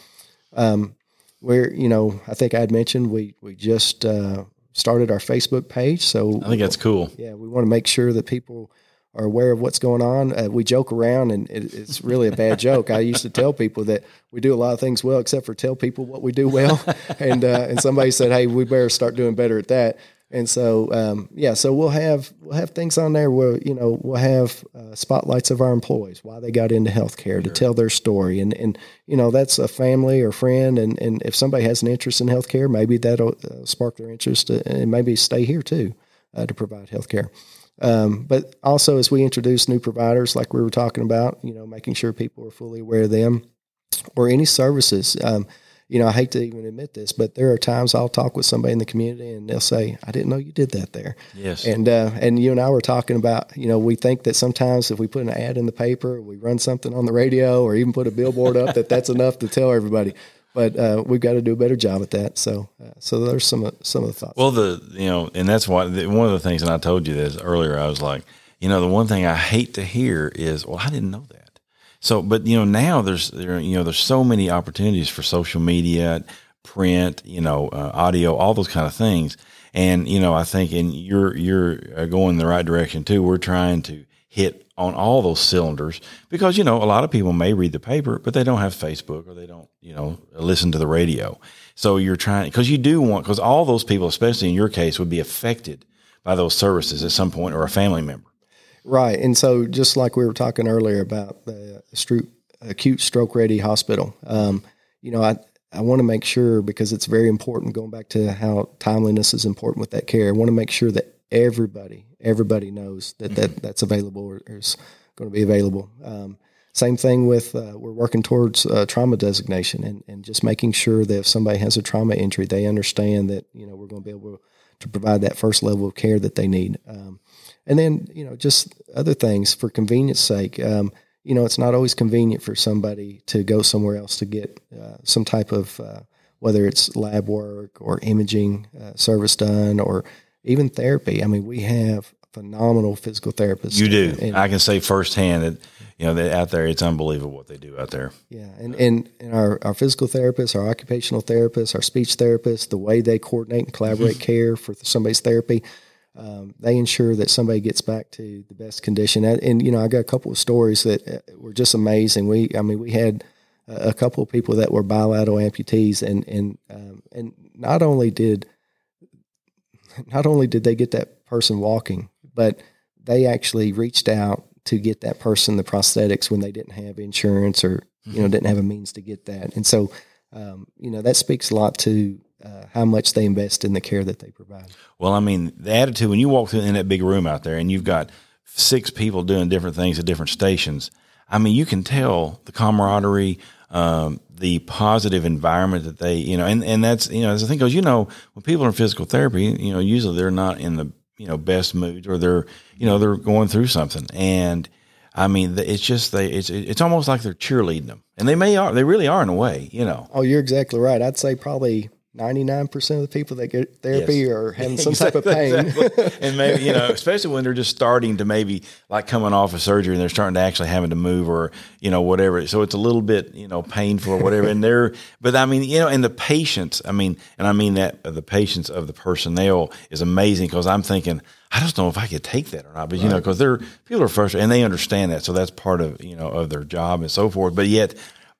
Um, where you know I think I had mentioned we we just uh, started our Facebook page, so I think that's cool. Yeah, we want to make sure that people are aware of what's going on. Uh, we joke around, and it, it's really a bad joke. I used to tell people that we do a lot of things well, except for tell people what we do well. and uh, and somebody said, "Hey, we better start doing better at that." And so, um, yeah, so we'll have we'll have things on there where you know we'll have uh, spotlights of our employees, why they got into healthcare, sure. to tell their story, and and you know that's a family or friend, and and if somebody has an interest in healthcare, maybe that'll uh, spark their interest, uh, and maybe stay here too uh, to provide healthcare. Um, but also, as we introduce new providers, like we were talking about, you know, making sure people are fully aware of them or any services. Um, you know, I hate to even admit this, but there are times I'll talk with somebody in the community and they'll say, "I didn't know you did that there." Yes. And uh, and you and I were talking about, you know, we think that sometimes if we put an ad in the paper, we run something on the radio, or even put a billboard up, that that's enough to tell everybody. But uh, we've got to do a better job at that. So, uh, so there's some some of the thoughts. Well, the you know, and that's why one of the things, and I told you this earlier. I was like, you know, the one thing I hate to hear is, "Well, I didn't know that." So, but you know, now there's there, you know, there's so many opportunities for social media print, you know, uh, audio, all those kind of things. And you know, I think, and you're you're uh, going in the right direction too. We're trying to hit on all those cylinders because you know a lot of people may read the paper, but they don't have Facebook or they don't you know listen to the radio. So you're trying because you do want because all those people, especially in your case, would be affected by those services at some point or a family member. Right, and so just like we were talking earlier about the acute stroke ready hospital, um, you know, I I want to make sure because it's very important. Going back to how timeliness is important with that care, I want to make sure that everybody everybody knows that that mm-hmm. that's available or is going to be available. Um, same thing with uh, we're working towards uh, trauma designation and, and just making sure that if somebody has a trauma injury, they understand that you know we're going to be able to provide that first level of care that they need. Um, and then you know just other things for convenience sake. Um, you know, it's not always convenient for somebody to go somewhere else to get uh, some type of uh, whether it's lab work or imaging uh, service done or even therapy. I mean, we have phenomenal physical therapists. You do. And, I can say firsthand that you know that out there, it's unbelievable what they do out there. Yeah, and and, and our, our physical therapists, our occupational therapists, our speech therapists, the way they coordinate and collaborate care for somebody's therapy. Um, they ensure that somebody gets back to the best condition. And, and, you know, I got a couple of stories that uh, were just amazing. We, I mean, we had a couple of people that were bilateral amputees, and and um, and not only did not only did they get that person walking, but they actually reached out to get that person the prosthetics when they didn't have insurance or you know mm-hmm. didn't have a means to get that. And so, um, you know, that speaks a lot to uh, how much they invest in the care that they provide. Well, I mean, the attitude when you walk through in that big room out there and you've got six people doing different things at different stations. I mean, you can tell the camaraderie, um, the positive environment that they, you know, and, and that's, you know, as I think goes, you know, when people are in physical therapy, you know, usually they're not in the, you know, best moods or they're, you know, they're going through something. And I mean, it's just, they, it's, it's almost like they're cheerleading them and they may are, they really are in a way, you know. Oh, you're exactly right. I'd say probably 99% of the people that get therapy yes. are having some exactly, type of pain. Exactly. and maybe, you know, especially when they're just starting to maybe like coming off of surgery and they're starting to actually having to move or, you know, whatever. So it's a little bit, you know, painful or whatever. and they're, but I mean, you know, and the patience, I mean, and I mean that uh, the patience of the personnel is amazing because I'm thinking, I just don't know if I could take that or not, but right. you know, because they're people are frustrated and they understand that, so that's part of you know of their job and so forth. But yet,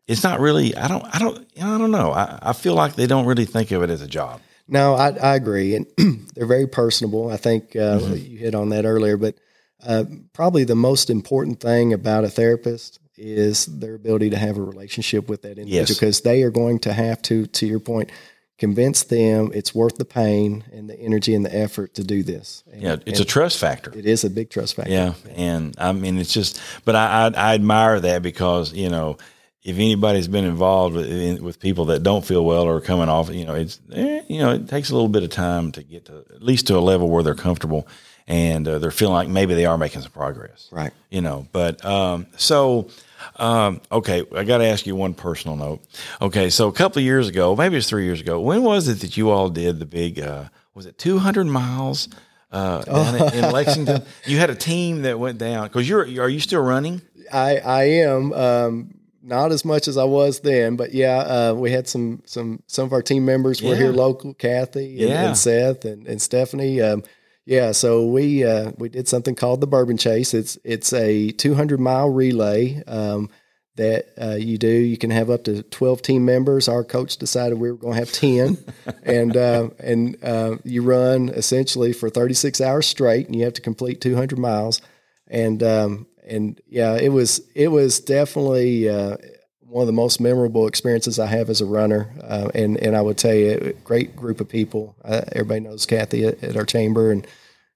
it's not really. I don't. I don't. I don't know. I, I feel like they don't really think of it as a job. No, I, I agree, and they're very personable. I think uh, mm-hmm. you hit on that earlier, but uh, probably the most important thing about a therapist is their ability to have a relationship with that individual yes. because they are going to have to, to your point, convince them it's worth the pain and the energy and the effort to do this. And, yeah, it's a trust factor. It is a big trust factor. Yeah, and I mean it's just, but I, I, I admire that because you know if anybody's been involved with, with people that don't feel well or coming off, you know, it's eh, you know it takes a little bit of time to get to at least to a level where they're comfortable and uh, they're feeling like maybe they are making some progress. Right. You know, but um, so um, okay, I got to ask you one personal note. Okay, so a couple of years ago, maybe it's three years ago, when was it that you all did the big? Uh, was it two hundred miles? Uh, oh. in Lexington, you had a team that went down because you're. Are you still running? I I am. Um, not as much as I was then, but yeah, uh, we had some some some of our team members were yeah. here local, Kathy and, yeah. and Seth and, and Stephanie. Um, yeah, so we uh, we did something called the Bourbon Chase. It's it's a 200 mile relay um, that uh, you do. You can have up to 12 team members. Our coach decided we were going to have 10, and uh, and uh, you run essentially for 36 hours straight, and you have to complete 200 miles. And um, and yeah, it was it was definitely uh, one of the most memorable experiences I have as a runner. Uh, and and I would tell you, a great group of people. Uh, everybody knows Kathy at, at, our chamber, and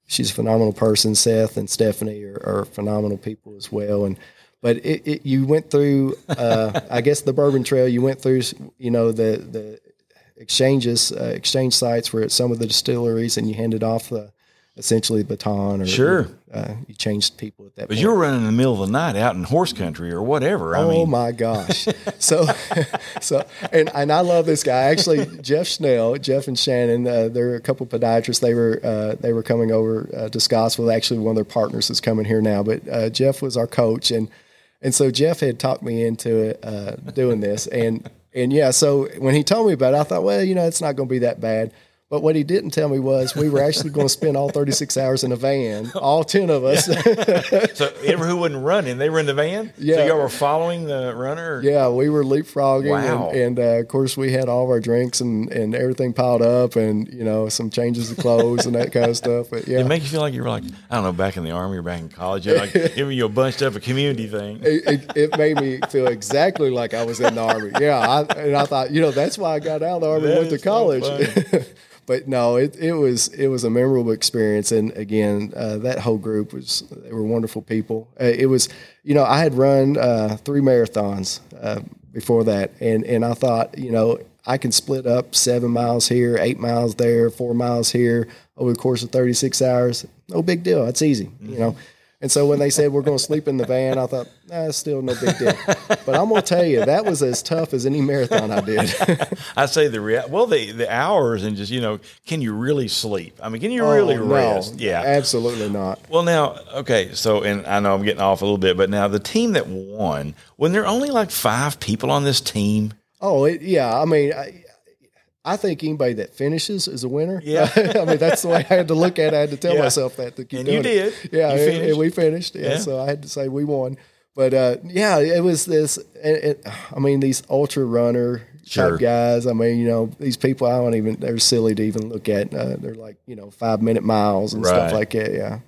she's a phenomenal person. Seth and Stephanie are, are phenomenal people as well. And but it, it you went through, uh, I guess, the Bourbon Trail. You went through, you know, the the exchanges, uh, exchange sites where at some of the distilleries, and you handed off the essentially baton or sure. uh, you changed people at that but you're running in the middle of the night out in horse country or whatever I oh mean. my gosh. So so and and I love this guy. Actually Jeff Schnell Jeff and Shannon uh, they're a couple of podiatrists. They were uh, they were coming over uh, to Scottsville. Actually one of their partners is coming here now but uh, Jeff was our coach. And and so Jeff had talked me into uh, doing this. And and yeah so when he told me about it I thought well you know it's not going to be that bad But what he didn't tell me was we were actually going to spend all 36 hours in a van, all 10 of us. so everyone who wasn't running, they were in the van. Yeah. So y'all were following the runner. yeah, we were leapfrogging, Wow. and, and uh, of course we had all of our drinks and, and everything piled up, and you know some changes of clothes and that kind of stuff. But yeah, It make you feel like you were like I don't know back in the army or back in college. You're like giving you a bunched up a community thing. it, it, it made me feel exactly like I was in the army. Yeah, I, and I thought, you know, that's why I got out of the army That and went to is so college. but no, it, it was it was a memorable experience, and again, uh, that whole group was they were wonderful people. Uh, it was, you know, I had run uh, three marathons uh, before that, and and I thought, you know. I can split up seven miles here, eight miles there, four miles here over the course of 36 hours. No big deal. That's easy, you know. And so when they said we're going to sleep in the van, I thought, nah, it's still no big deal. But I'm going to tell you, that was as tough as any marathon I did. I say the rea- well the the hours and just you know can you really sleep? I mean can you really Oh, no, rest? Yeah. Absolutely not. Well, now, okay, so, and I know I'm getting off a little bit, but now the team that won, when there are only like five people on this team, Oh, it, yeah. I mean, I, I think anybody that finishes is a winner. Yeah. I mean, that's the way I had to look at it. I had to tell Yeah. myself that to keep And you doing it. did. Yeah. You and- and we finished. Yeah, Yeah. So I had to say we won. But uh, yeah, it was this. It, it, I mean, these ultra runner Sure. type guys. I mean, you know, these people I don't even. They're silly to even look at. Uh, they're like you know five minute miles and Right. stuff like that. Yeah.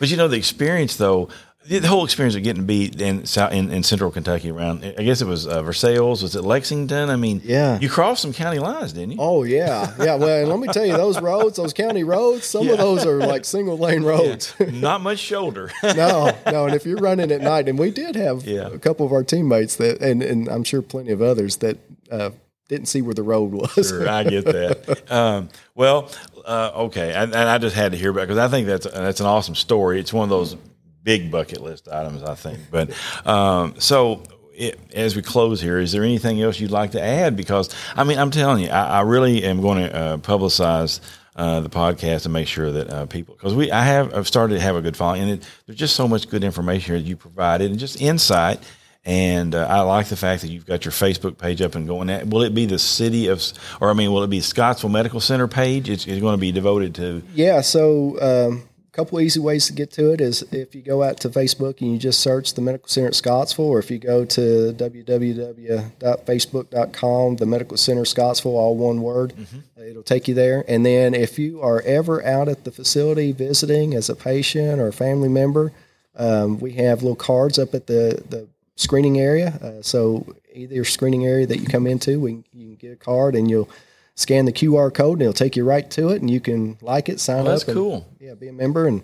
but you know, the experience though, the, whole experience of getting beat in, South, in, in central Kentucky around, I guess it was uh, Versailles, was it Lexington? I mean, Yeah. you crossed some county lines, didn't you? Oh yeah, yeah. Well, let me tell you, those roads, those county roads, some Yeah. of those are like single lane roads. Not much shoulder. no, no. And if you're running at night, and we did have Yeah. a couple of our teammates that, and, and I'm sure plenty of others that uh, didn't see where the road was. Sure, I get that. Um, well, uh, okay, and, and I just had to hear about because I think that's that's an awesome story. It's one of those big bucket list items, I think. But um, so. It, as we close here, is there anything else you'd like to add? Because I mean, I'm telling you, I, I really am going to uh, publicize uh, the podcast and make sure that uh, people, because we, I have, I've started to have a good following, and it, there's just so much good information here that you provided, and just insight. And uh, I like the fact that you've got your Facebook page up and going. At, will it be the city of, or I mean, will it be Scottsville Medical Center page? It's, it's going to be devoted to. Yeah, so um, couple easy ways to get to it is if you go out to Facebook and you just search the Medical Center at Scottsville, or if you go to www.facebook.com, the Medical Center Scottsville, all one word, it'll take you there. And then if you are ever out at the facility visiting as a patient or a family member, um, we have little cards up at the, the screening area. Uh, so either screening area that you come into, we, you can get a card and you'll scan the QR code and it'll take you right to it and you can like it, sign Oh, that's up. and- cool. yeah, be a member. And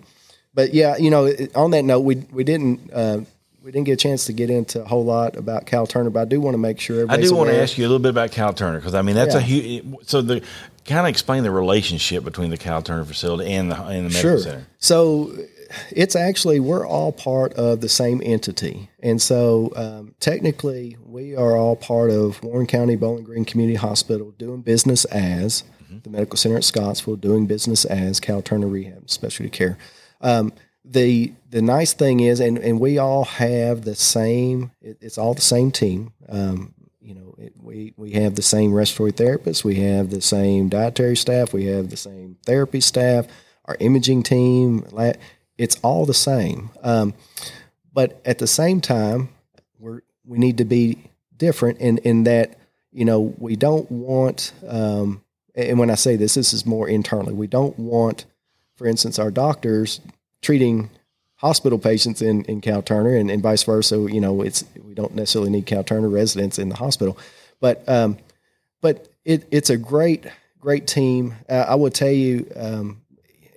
but yeah, you know, it- on that note, we we didn't uh, we didn't get a chance to get into a whole lot about Cal Turner, but I do want to make sure I do want to ask you a little bit about Cal Turner because I mean that's a huge. So the kind of explain the relationship between the Cal Turner facility and the and the medical Sure. center. So it's actually we're all part of the same entity, and so um, technically we are all part of Warren County Bowling Green Community Hospital, doing business as the Medical Center at Scottsville, doing business as Cal Turner Rehab Specialty Care. Um, the the nice thing is, and, and we all have the same. It, it's all the same team. Um, you know, it, we we have the same respiratory therapists, we have the same dietary staff, we have the same therapy staff, our imaging team. It's all the same. Um, but at the same time, we're we need to be different in in that you know we don't want. Um, and when I say this, this is more internally. We don't want, for instance, our doctors treating hospital patients in, in Cal Turner and, and vice versa. You know, it's we don't necessarily need Cal Turner residents in the hospital, but um, but it, it's a great great team. Uh, I will tell you, um,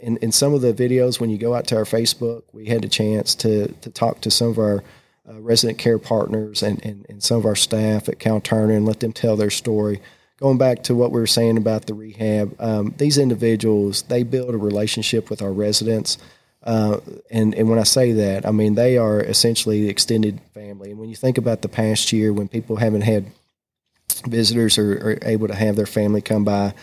in in some of the videos when you go out to our Facebook, we had a chance to to talk to some of our uh, resident care partners and, and and some of our staff at Cal Turner and let them tell their story. Going back to what we were saying about the rehab, um, these individuals they build a relationship with our residents. Uh, and and when I say that, I mean they are essentially the extended family. And when you think about the past year, when people haven't had visitors or are able to have their family come by,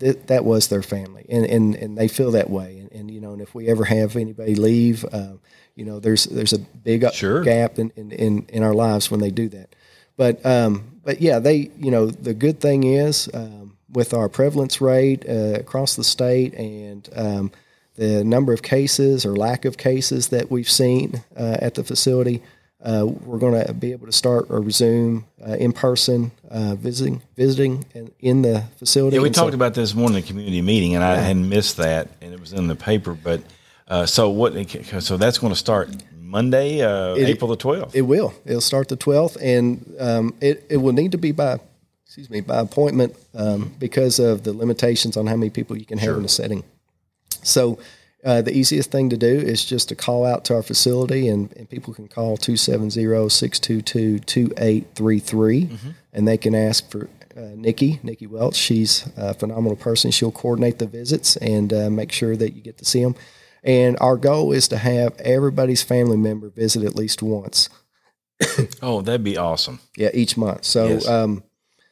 th- that was their family, and and and they feel that way. And, and you know, and if we ever have anybody leave, uh, you know, there's there's a big Sure. gap in, in in in our lives when they do that. But um, but yeah, they you know the good thing is um, with our prevalence rate uh, across the state and um, the number of cases or lack of cases that we've seen uh, at the facility, uh, we're going to be able to start or resume uh, in person uh, visiting visiting in, in the facility. Yeah, we And talked so- about this morning in the community meeting, and I hadn't missed that, and it was in the paper. But uh, so what? So that's going to start Monday, uh, It- April the twelfth. It will. It'll start the twelfth, and um, it it will need to be by excuse me by appointment um, because of the limitations on how many people you can have in a setting. So. Uh, the easiest thing to do is just to call out to our facility, and, and people can call 270-622-2833, and they can ask for uh, Nikki, Nikki Welch. She's a phenomenal person. She'll coordinate the visits and uh, make sure that you get to see them. And our goal is to have everybody's family member visit at least once. Oh, that'd be awesome. Yeah, each month. So, Yes. um,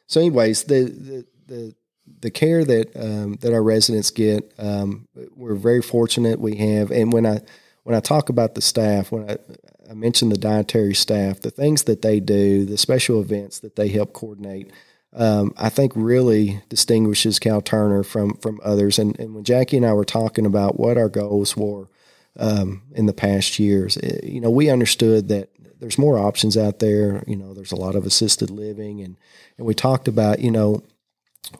so anyways, the the the, the care that um, that our residents get, um, we're very fortunate. We have, and when I when I talk about the staff, when I I mention the dietary staff, the things that they do, the special events that they help coordinate, um, I think really distinguishes Cal Turner from from others. And, and when Jackie and I were talking about what our goals were um, in the past years, eh, you know, we understood that there's more options out there. You know, there's a lot of assisted living, and and we talked about you know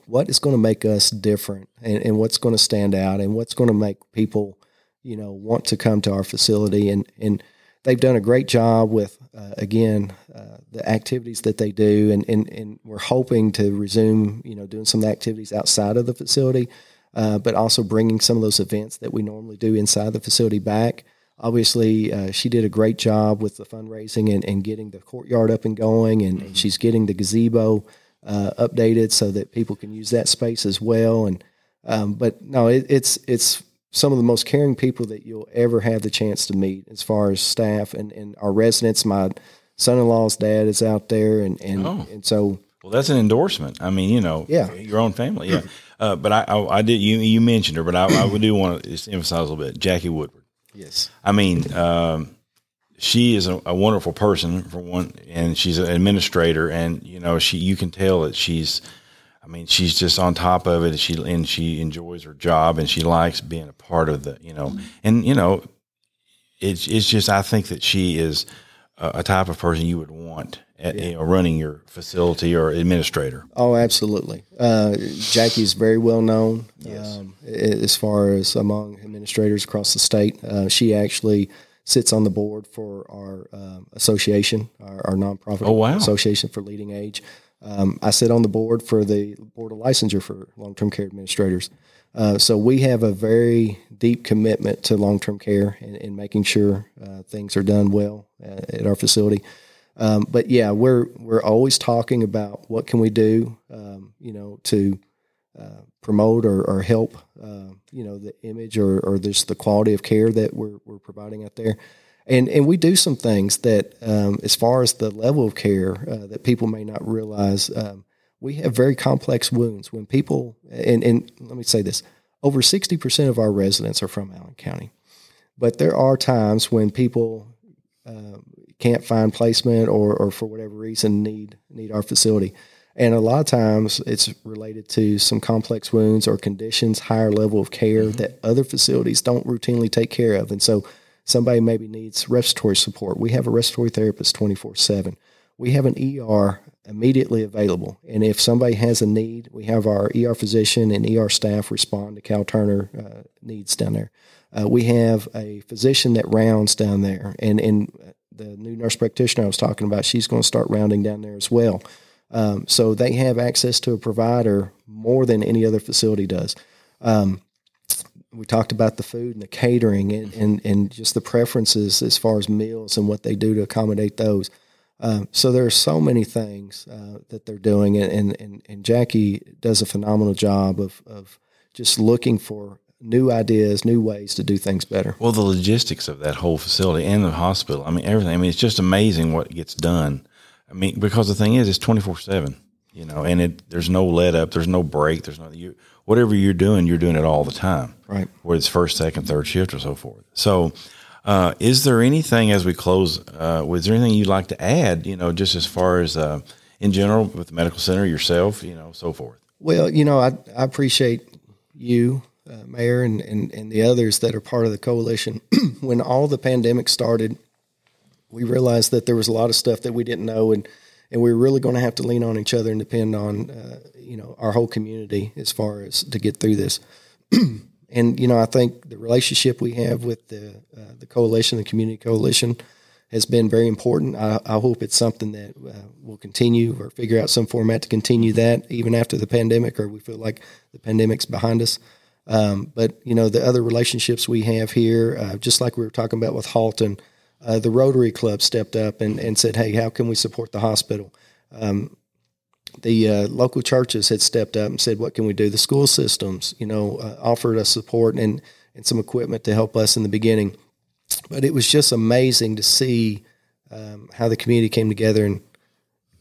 what is going to make us different, and, and what's going to stand out, and what's going to make people you know want to come to our facility, and and they've done a great job with uh, again uh, the activities that they do, and, and and we're hoping to resume you know doing some of the activities outside of the facility. Uh, but also bringing some of those events that we normally do inside the facility back. Obviously, uh, she did a great job with the fundraising and, and getting the courtyard up and going, and, and she's getting the gazebo uh, updated so that people can use that space as well. And um, but no, it, it's it's some of the most caring people that you'll ever have the chance to meet, as far as staff and, and our residents. My son-in-law's dad is out there, and and, Oh. and so Well, that's an endorsement. I mean, you know, Yeah. your own family, yeah. Uh, but I, I, I did. You, you mentioned her, but I, I do want to just emphasize a little bit. Jackie Woodward. yes, I mean, um, she is a, a wonderful person for one, and she's an administrator, and you know, she you can tell that she's. I mean, she's just on top of it. and She and she enjoys her job, and she likes being a part of the, you know, and you know, it's it's just I think that she is a, a type of person you would want at you know, running your facility or administrator. Oh, absolutely. Uh, Jackie's very well known Yes. um, as far as among administrators across the state. Uh, she actually sits on the board for our um, association, our, our nonprofit Oh, wow. association for LeadingAge. Um, I sit on the board for the board of licensure for long-term care administrators. Uh, so we have a very deep commitment to long-term care and, and making sure uh, things are done well uh, at our facility. Um, but yeah, we're we're always talking about what can we do, um, you know, to promote or, or help, uh, you know, the image or, or just the quality of care that we're we're providing out there, and and we do some things that, um, as far as the level of care uh, that people may not realize, um, we have very complex wounds. When people and and let me say this, over sixty percent of our residents are from Allen County, but there are times when people can't find placement or, or for whatever reason need need our facility. And a lot of times it's related to some complex wounds or conditions, higher level of care that other facilities don't routinely take care of. And so somebody maybe needs respiratory support. We have a respiratory therapist 24 7. We have an ER immediately available. And if somebody has a need, we have our ER physician and ER staff respond to Cal Turner uh, needs down there. Uh, we have a physician that rounds down there, and and the new nurse practitioner I was talking about, she's going to start rounding down there as well. Um, so they have access to a provider more than any other facility does. Um, we talked about the food and the catering and, and, and just the preferences as far as meals and what they do to accommodate those. Um, so there are so many things uh, that they're doing, and, and, and, and Jackie does a phenomenal job of, of just looking for new ideas, new ways to do things better. Well, the logistics of that whole facility and the hospital, I mean, everything. I mean, it's just amazing what gets done. I mean, because the thing is, it's 24 7, you know, and it, there's no let up, there's no break, there's no, you, whatever you're doing, you're doing it all the time. Right. Whether it's first, second, third shift or so forth. So, uh, is there anything as we close, uh, was there anything you'd like to add, you know, just as far as, uh, in general with the medical center yourself, you know, so forth? Well, you know, I, I appreciate you, uh, Mayor, and, and, and the others that are part of the coalition. when all the pandemic started, we realized that there was a lot of stuff that we didn't know, and, and we were really going to have to lean on each other and depend on, uh, you know, our whole community as far as to get through this. and you know, I think the relationship we have with the uh, the coalition, the community coalition, has been very important. I, I hope it's something that uh, will continue or figure out some format to continue that even after the pandemic, or we feel like the pandemic's behind us. Um, but you know, the other relationships we have here, uh, just like we were talking about with Halton, uh, the Rotary Club stepped up and, and said, "Hey, how can we support the hospital?" Um, the uh, local churches had stepped up and said, "What can we do?" The school systems, you know, uh, offered us support and and some equipment to help us in the beginning. But it was just amazing to see um, how the community came together, and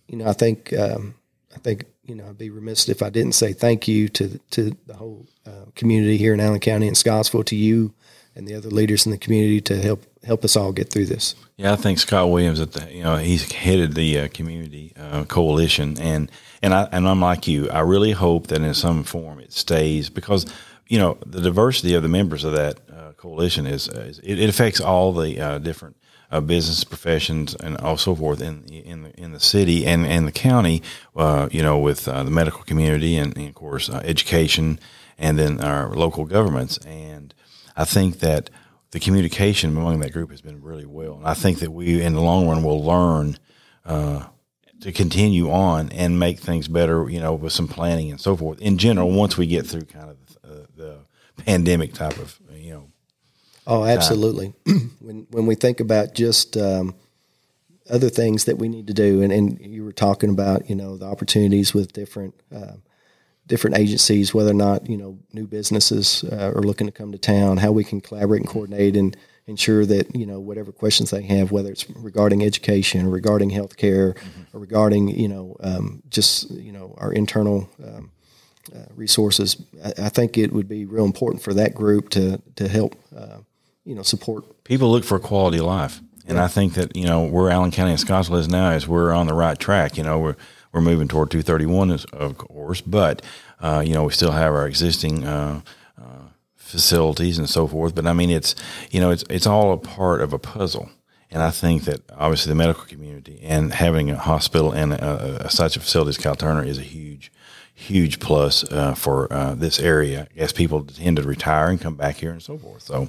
you know, I think um, I think you know I'd be remiss if I didn't say thank you to to the whole uh, community here in Allen County and Scottsville, to you and the other leaders in the community to help help us all get through this. Yeah, I think Scott Williams at the you know he's headed the uh, community uh, coalition, and and I and I'm like you. I really hope that in some form it stays because you know the diversity of the members of that uh, coalition is, is it, it, affects all the uh, different. Uh, business professions and all so forth in in the in the city and, and the county, uh, you know, with the medical community and, and of course education, and then our local governments. And I think that the communication among that group has been really well. And I think that we, in the long run, will learn uh, to continue on and make things better, you know, with some planning and so forth. In general, once we get through kind of uh, the pandemic type of, you know. Oh, absolutely. when when we think about just um, other things that we need to do, and, and you were talking about, you know, the opportunities with different. Uh, different agencies, whether or not you know new businesses uh, are looking to come to town, how we can collaborate and coordinate and ensure that you know whatever questions they have, whether it's regarding education or regarding healthcare mm-hmm. or regarding you know um, just you know our internal um, uh, resources. I, I, think it would be real important for that group to to help uh, you know support. People look for a quality of life, and yeah. I think that you know where Allen County and Scottsville is now is we're on the right track. You know we're we're moving toward 231, of course, but uh, you know we still have our existing uh, uh, facilities and so forth. But I mean, it's you know it's it's all a part of a puzzle. And I think that obviously the medical community and having a hospital and a, a, such a facility as Cal Turner is a huge, huge plus uh, for uh, this area as people tend to retire and come back here and so forth. So,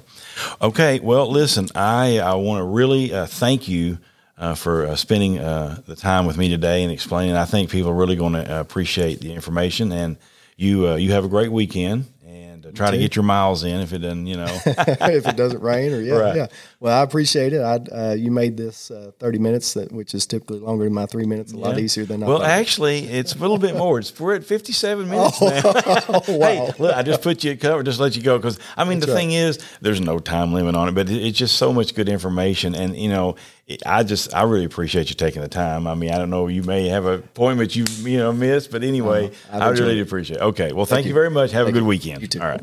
okay, well, listen, I, I want to really uh, thank you uh, for uh, spending uh, the time with me today and explaining. I think people are really going to appreciate the information. And you uh, you have a great weekend and uh, try to get your miles in if it doesn't, you know, if it doesn't rain or yeah, right. yeah. Well, I appreciate it. I uh, you made this uh, thirty minutes, that which is typically longer than my three minutes. A yeah. lot easier than. Well, actually, it's a little bit more. It's we're at fifty-seven minutes oh, now. wow. Hey, look, I just put you at cover, just let you go because I mean That's the right. thing is, there's no time limit on it, but it's just so much good information, and you know, I just I really appreciate you taking the time. I mean, I don't know, you may have a appointment you you know missed, but anyway, uh, I really appreciate. it. Okay, well, thank, thank you. you. very much. Have thank a good weekend. You too. All right.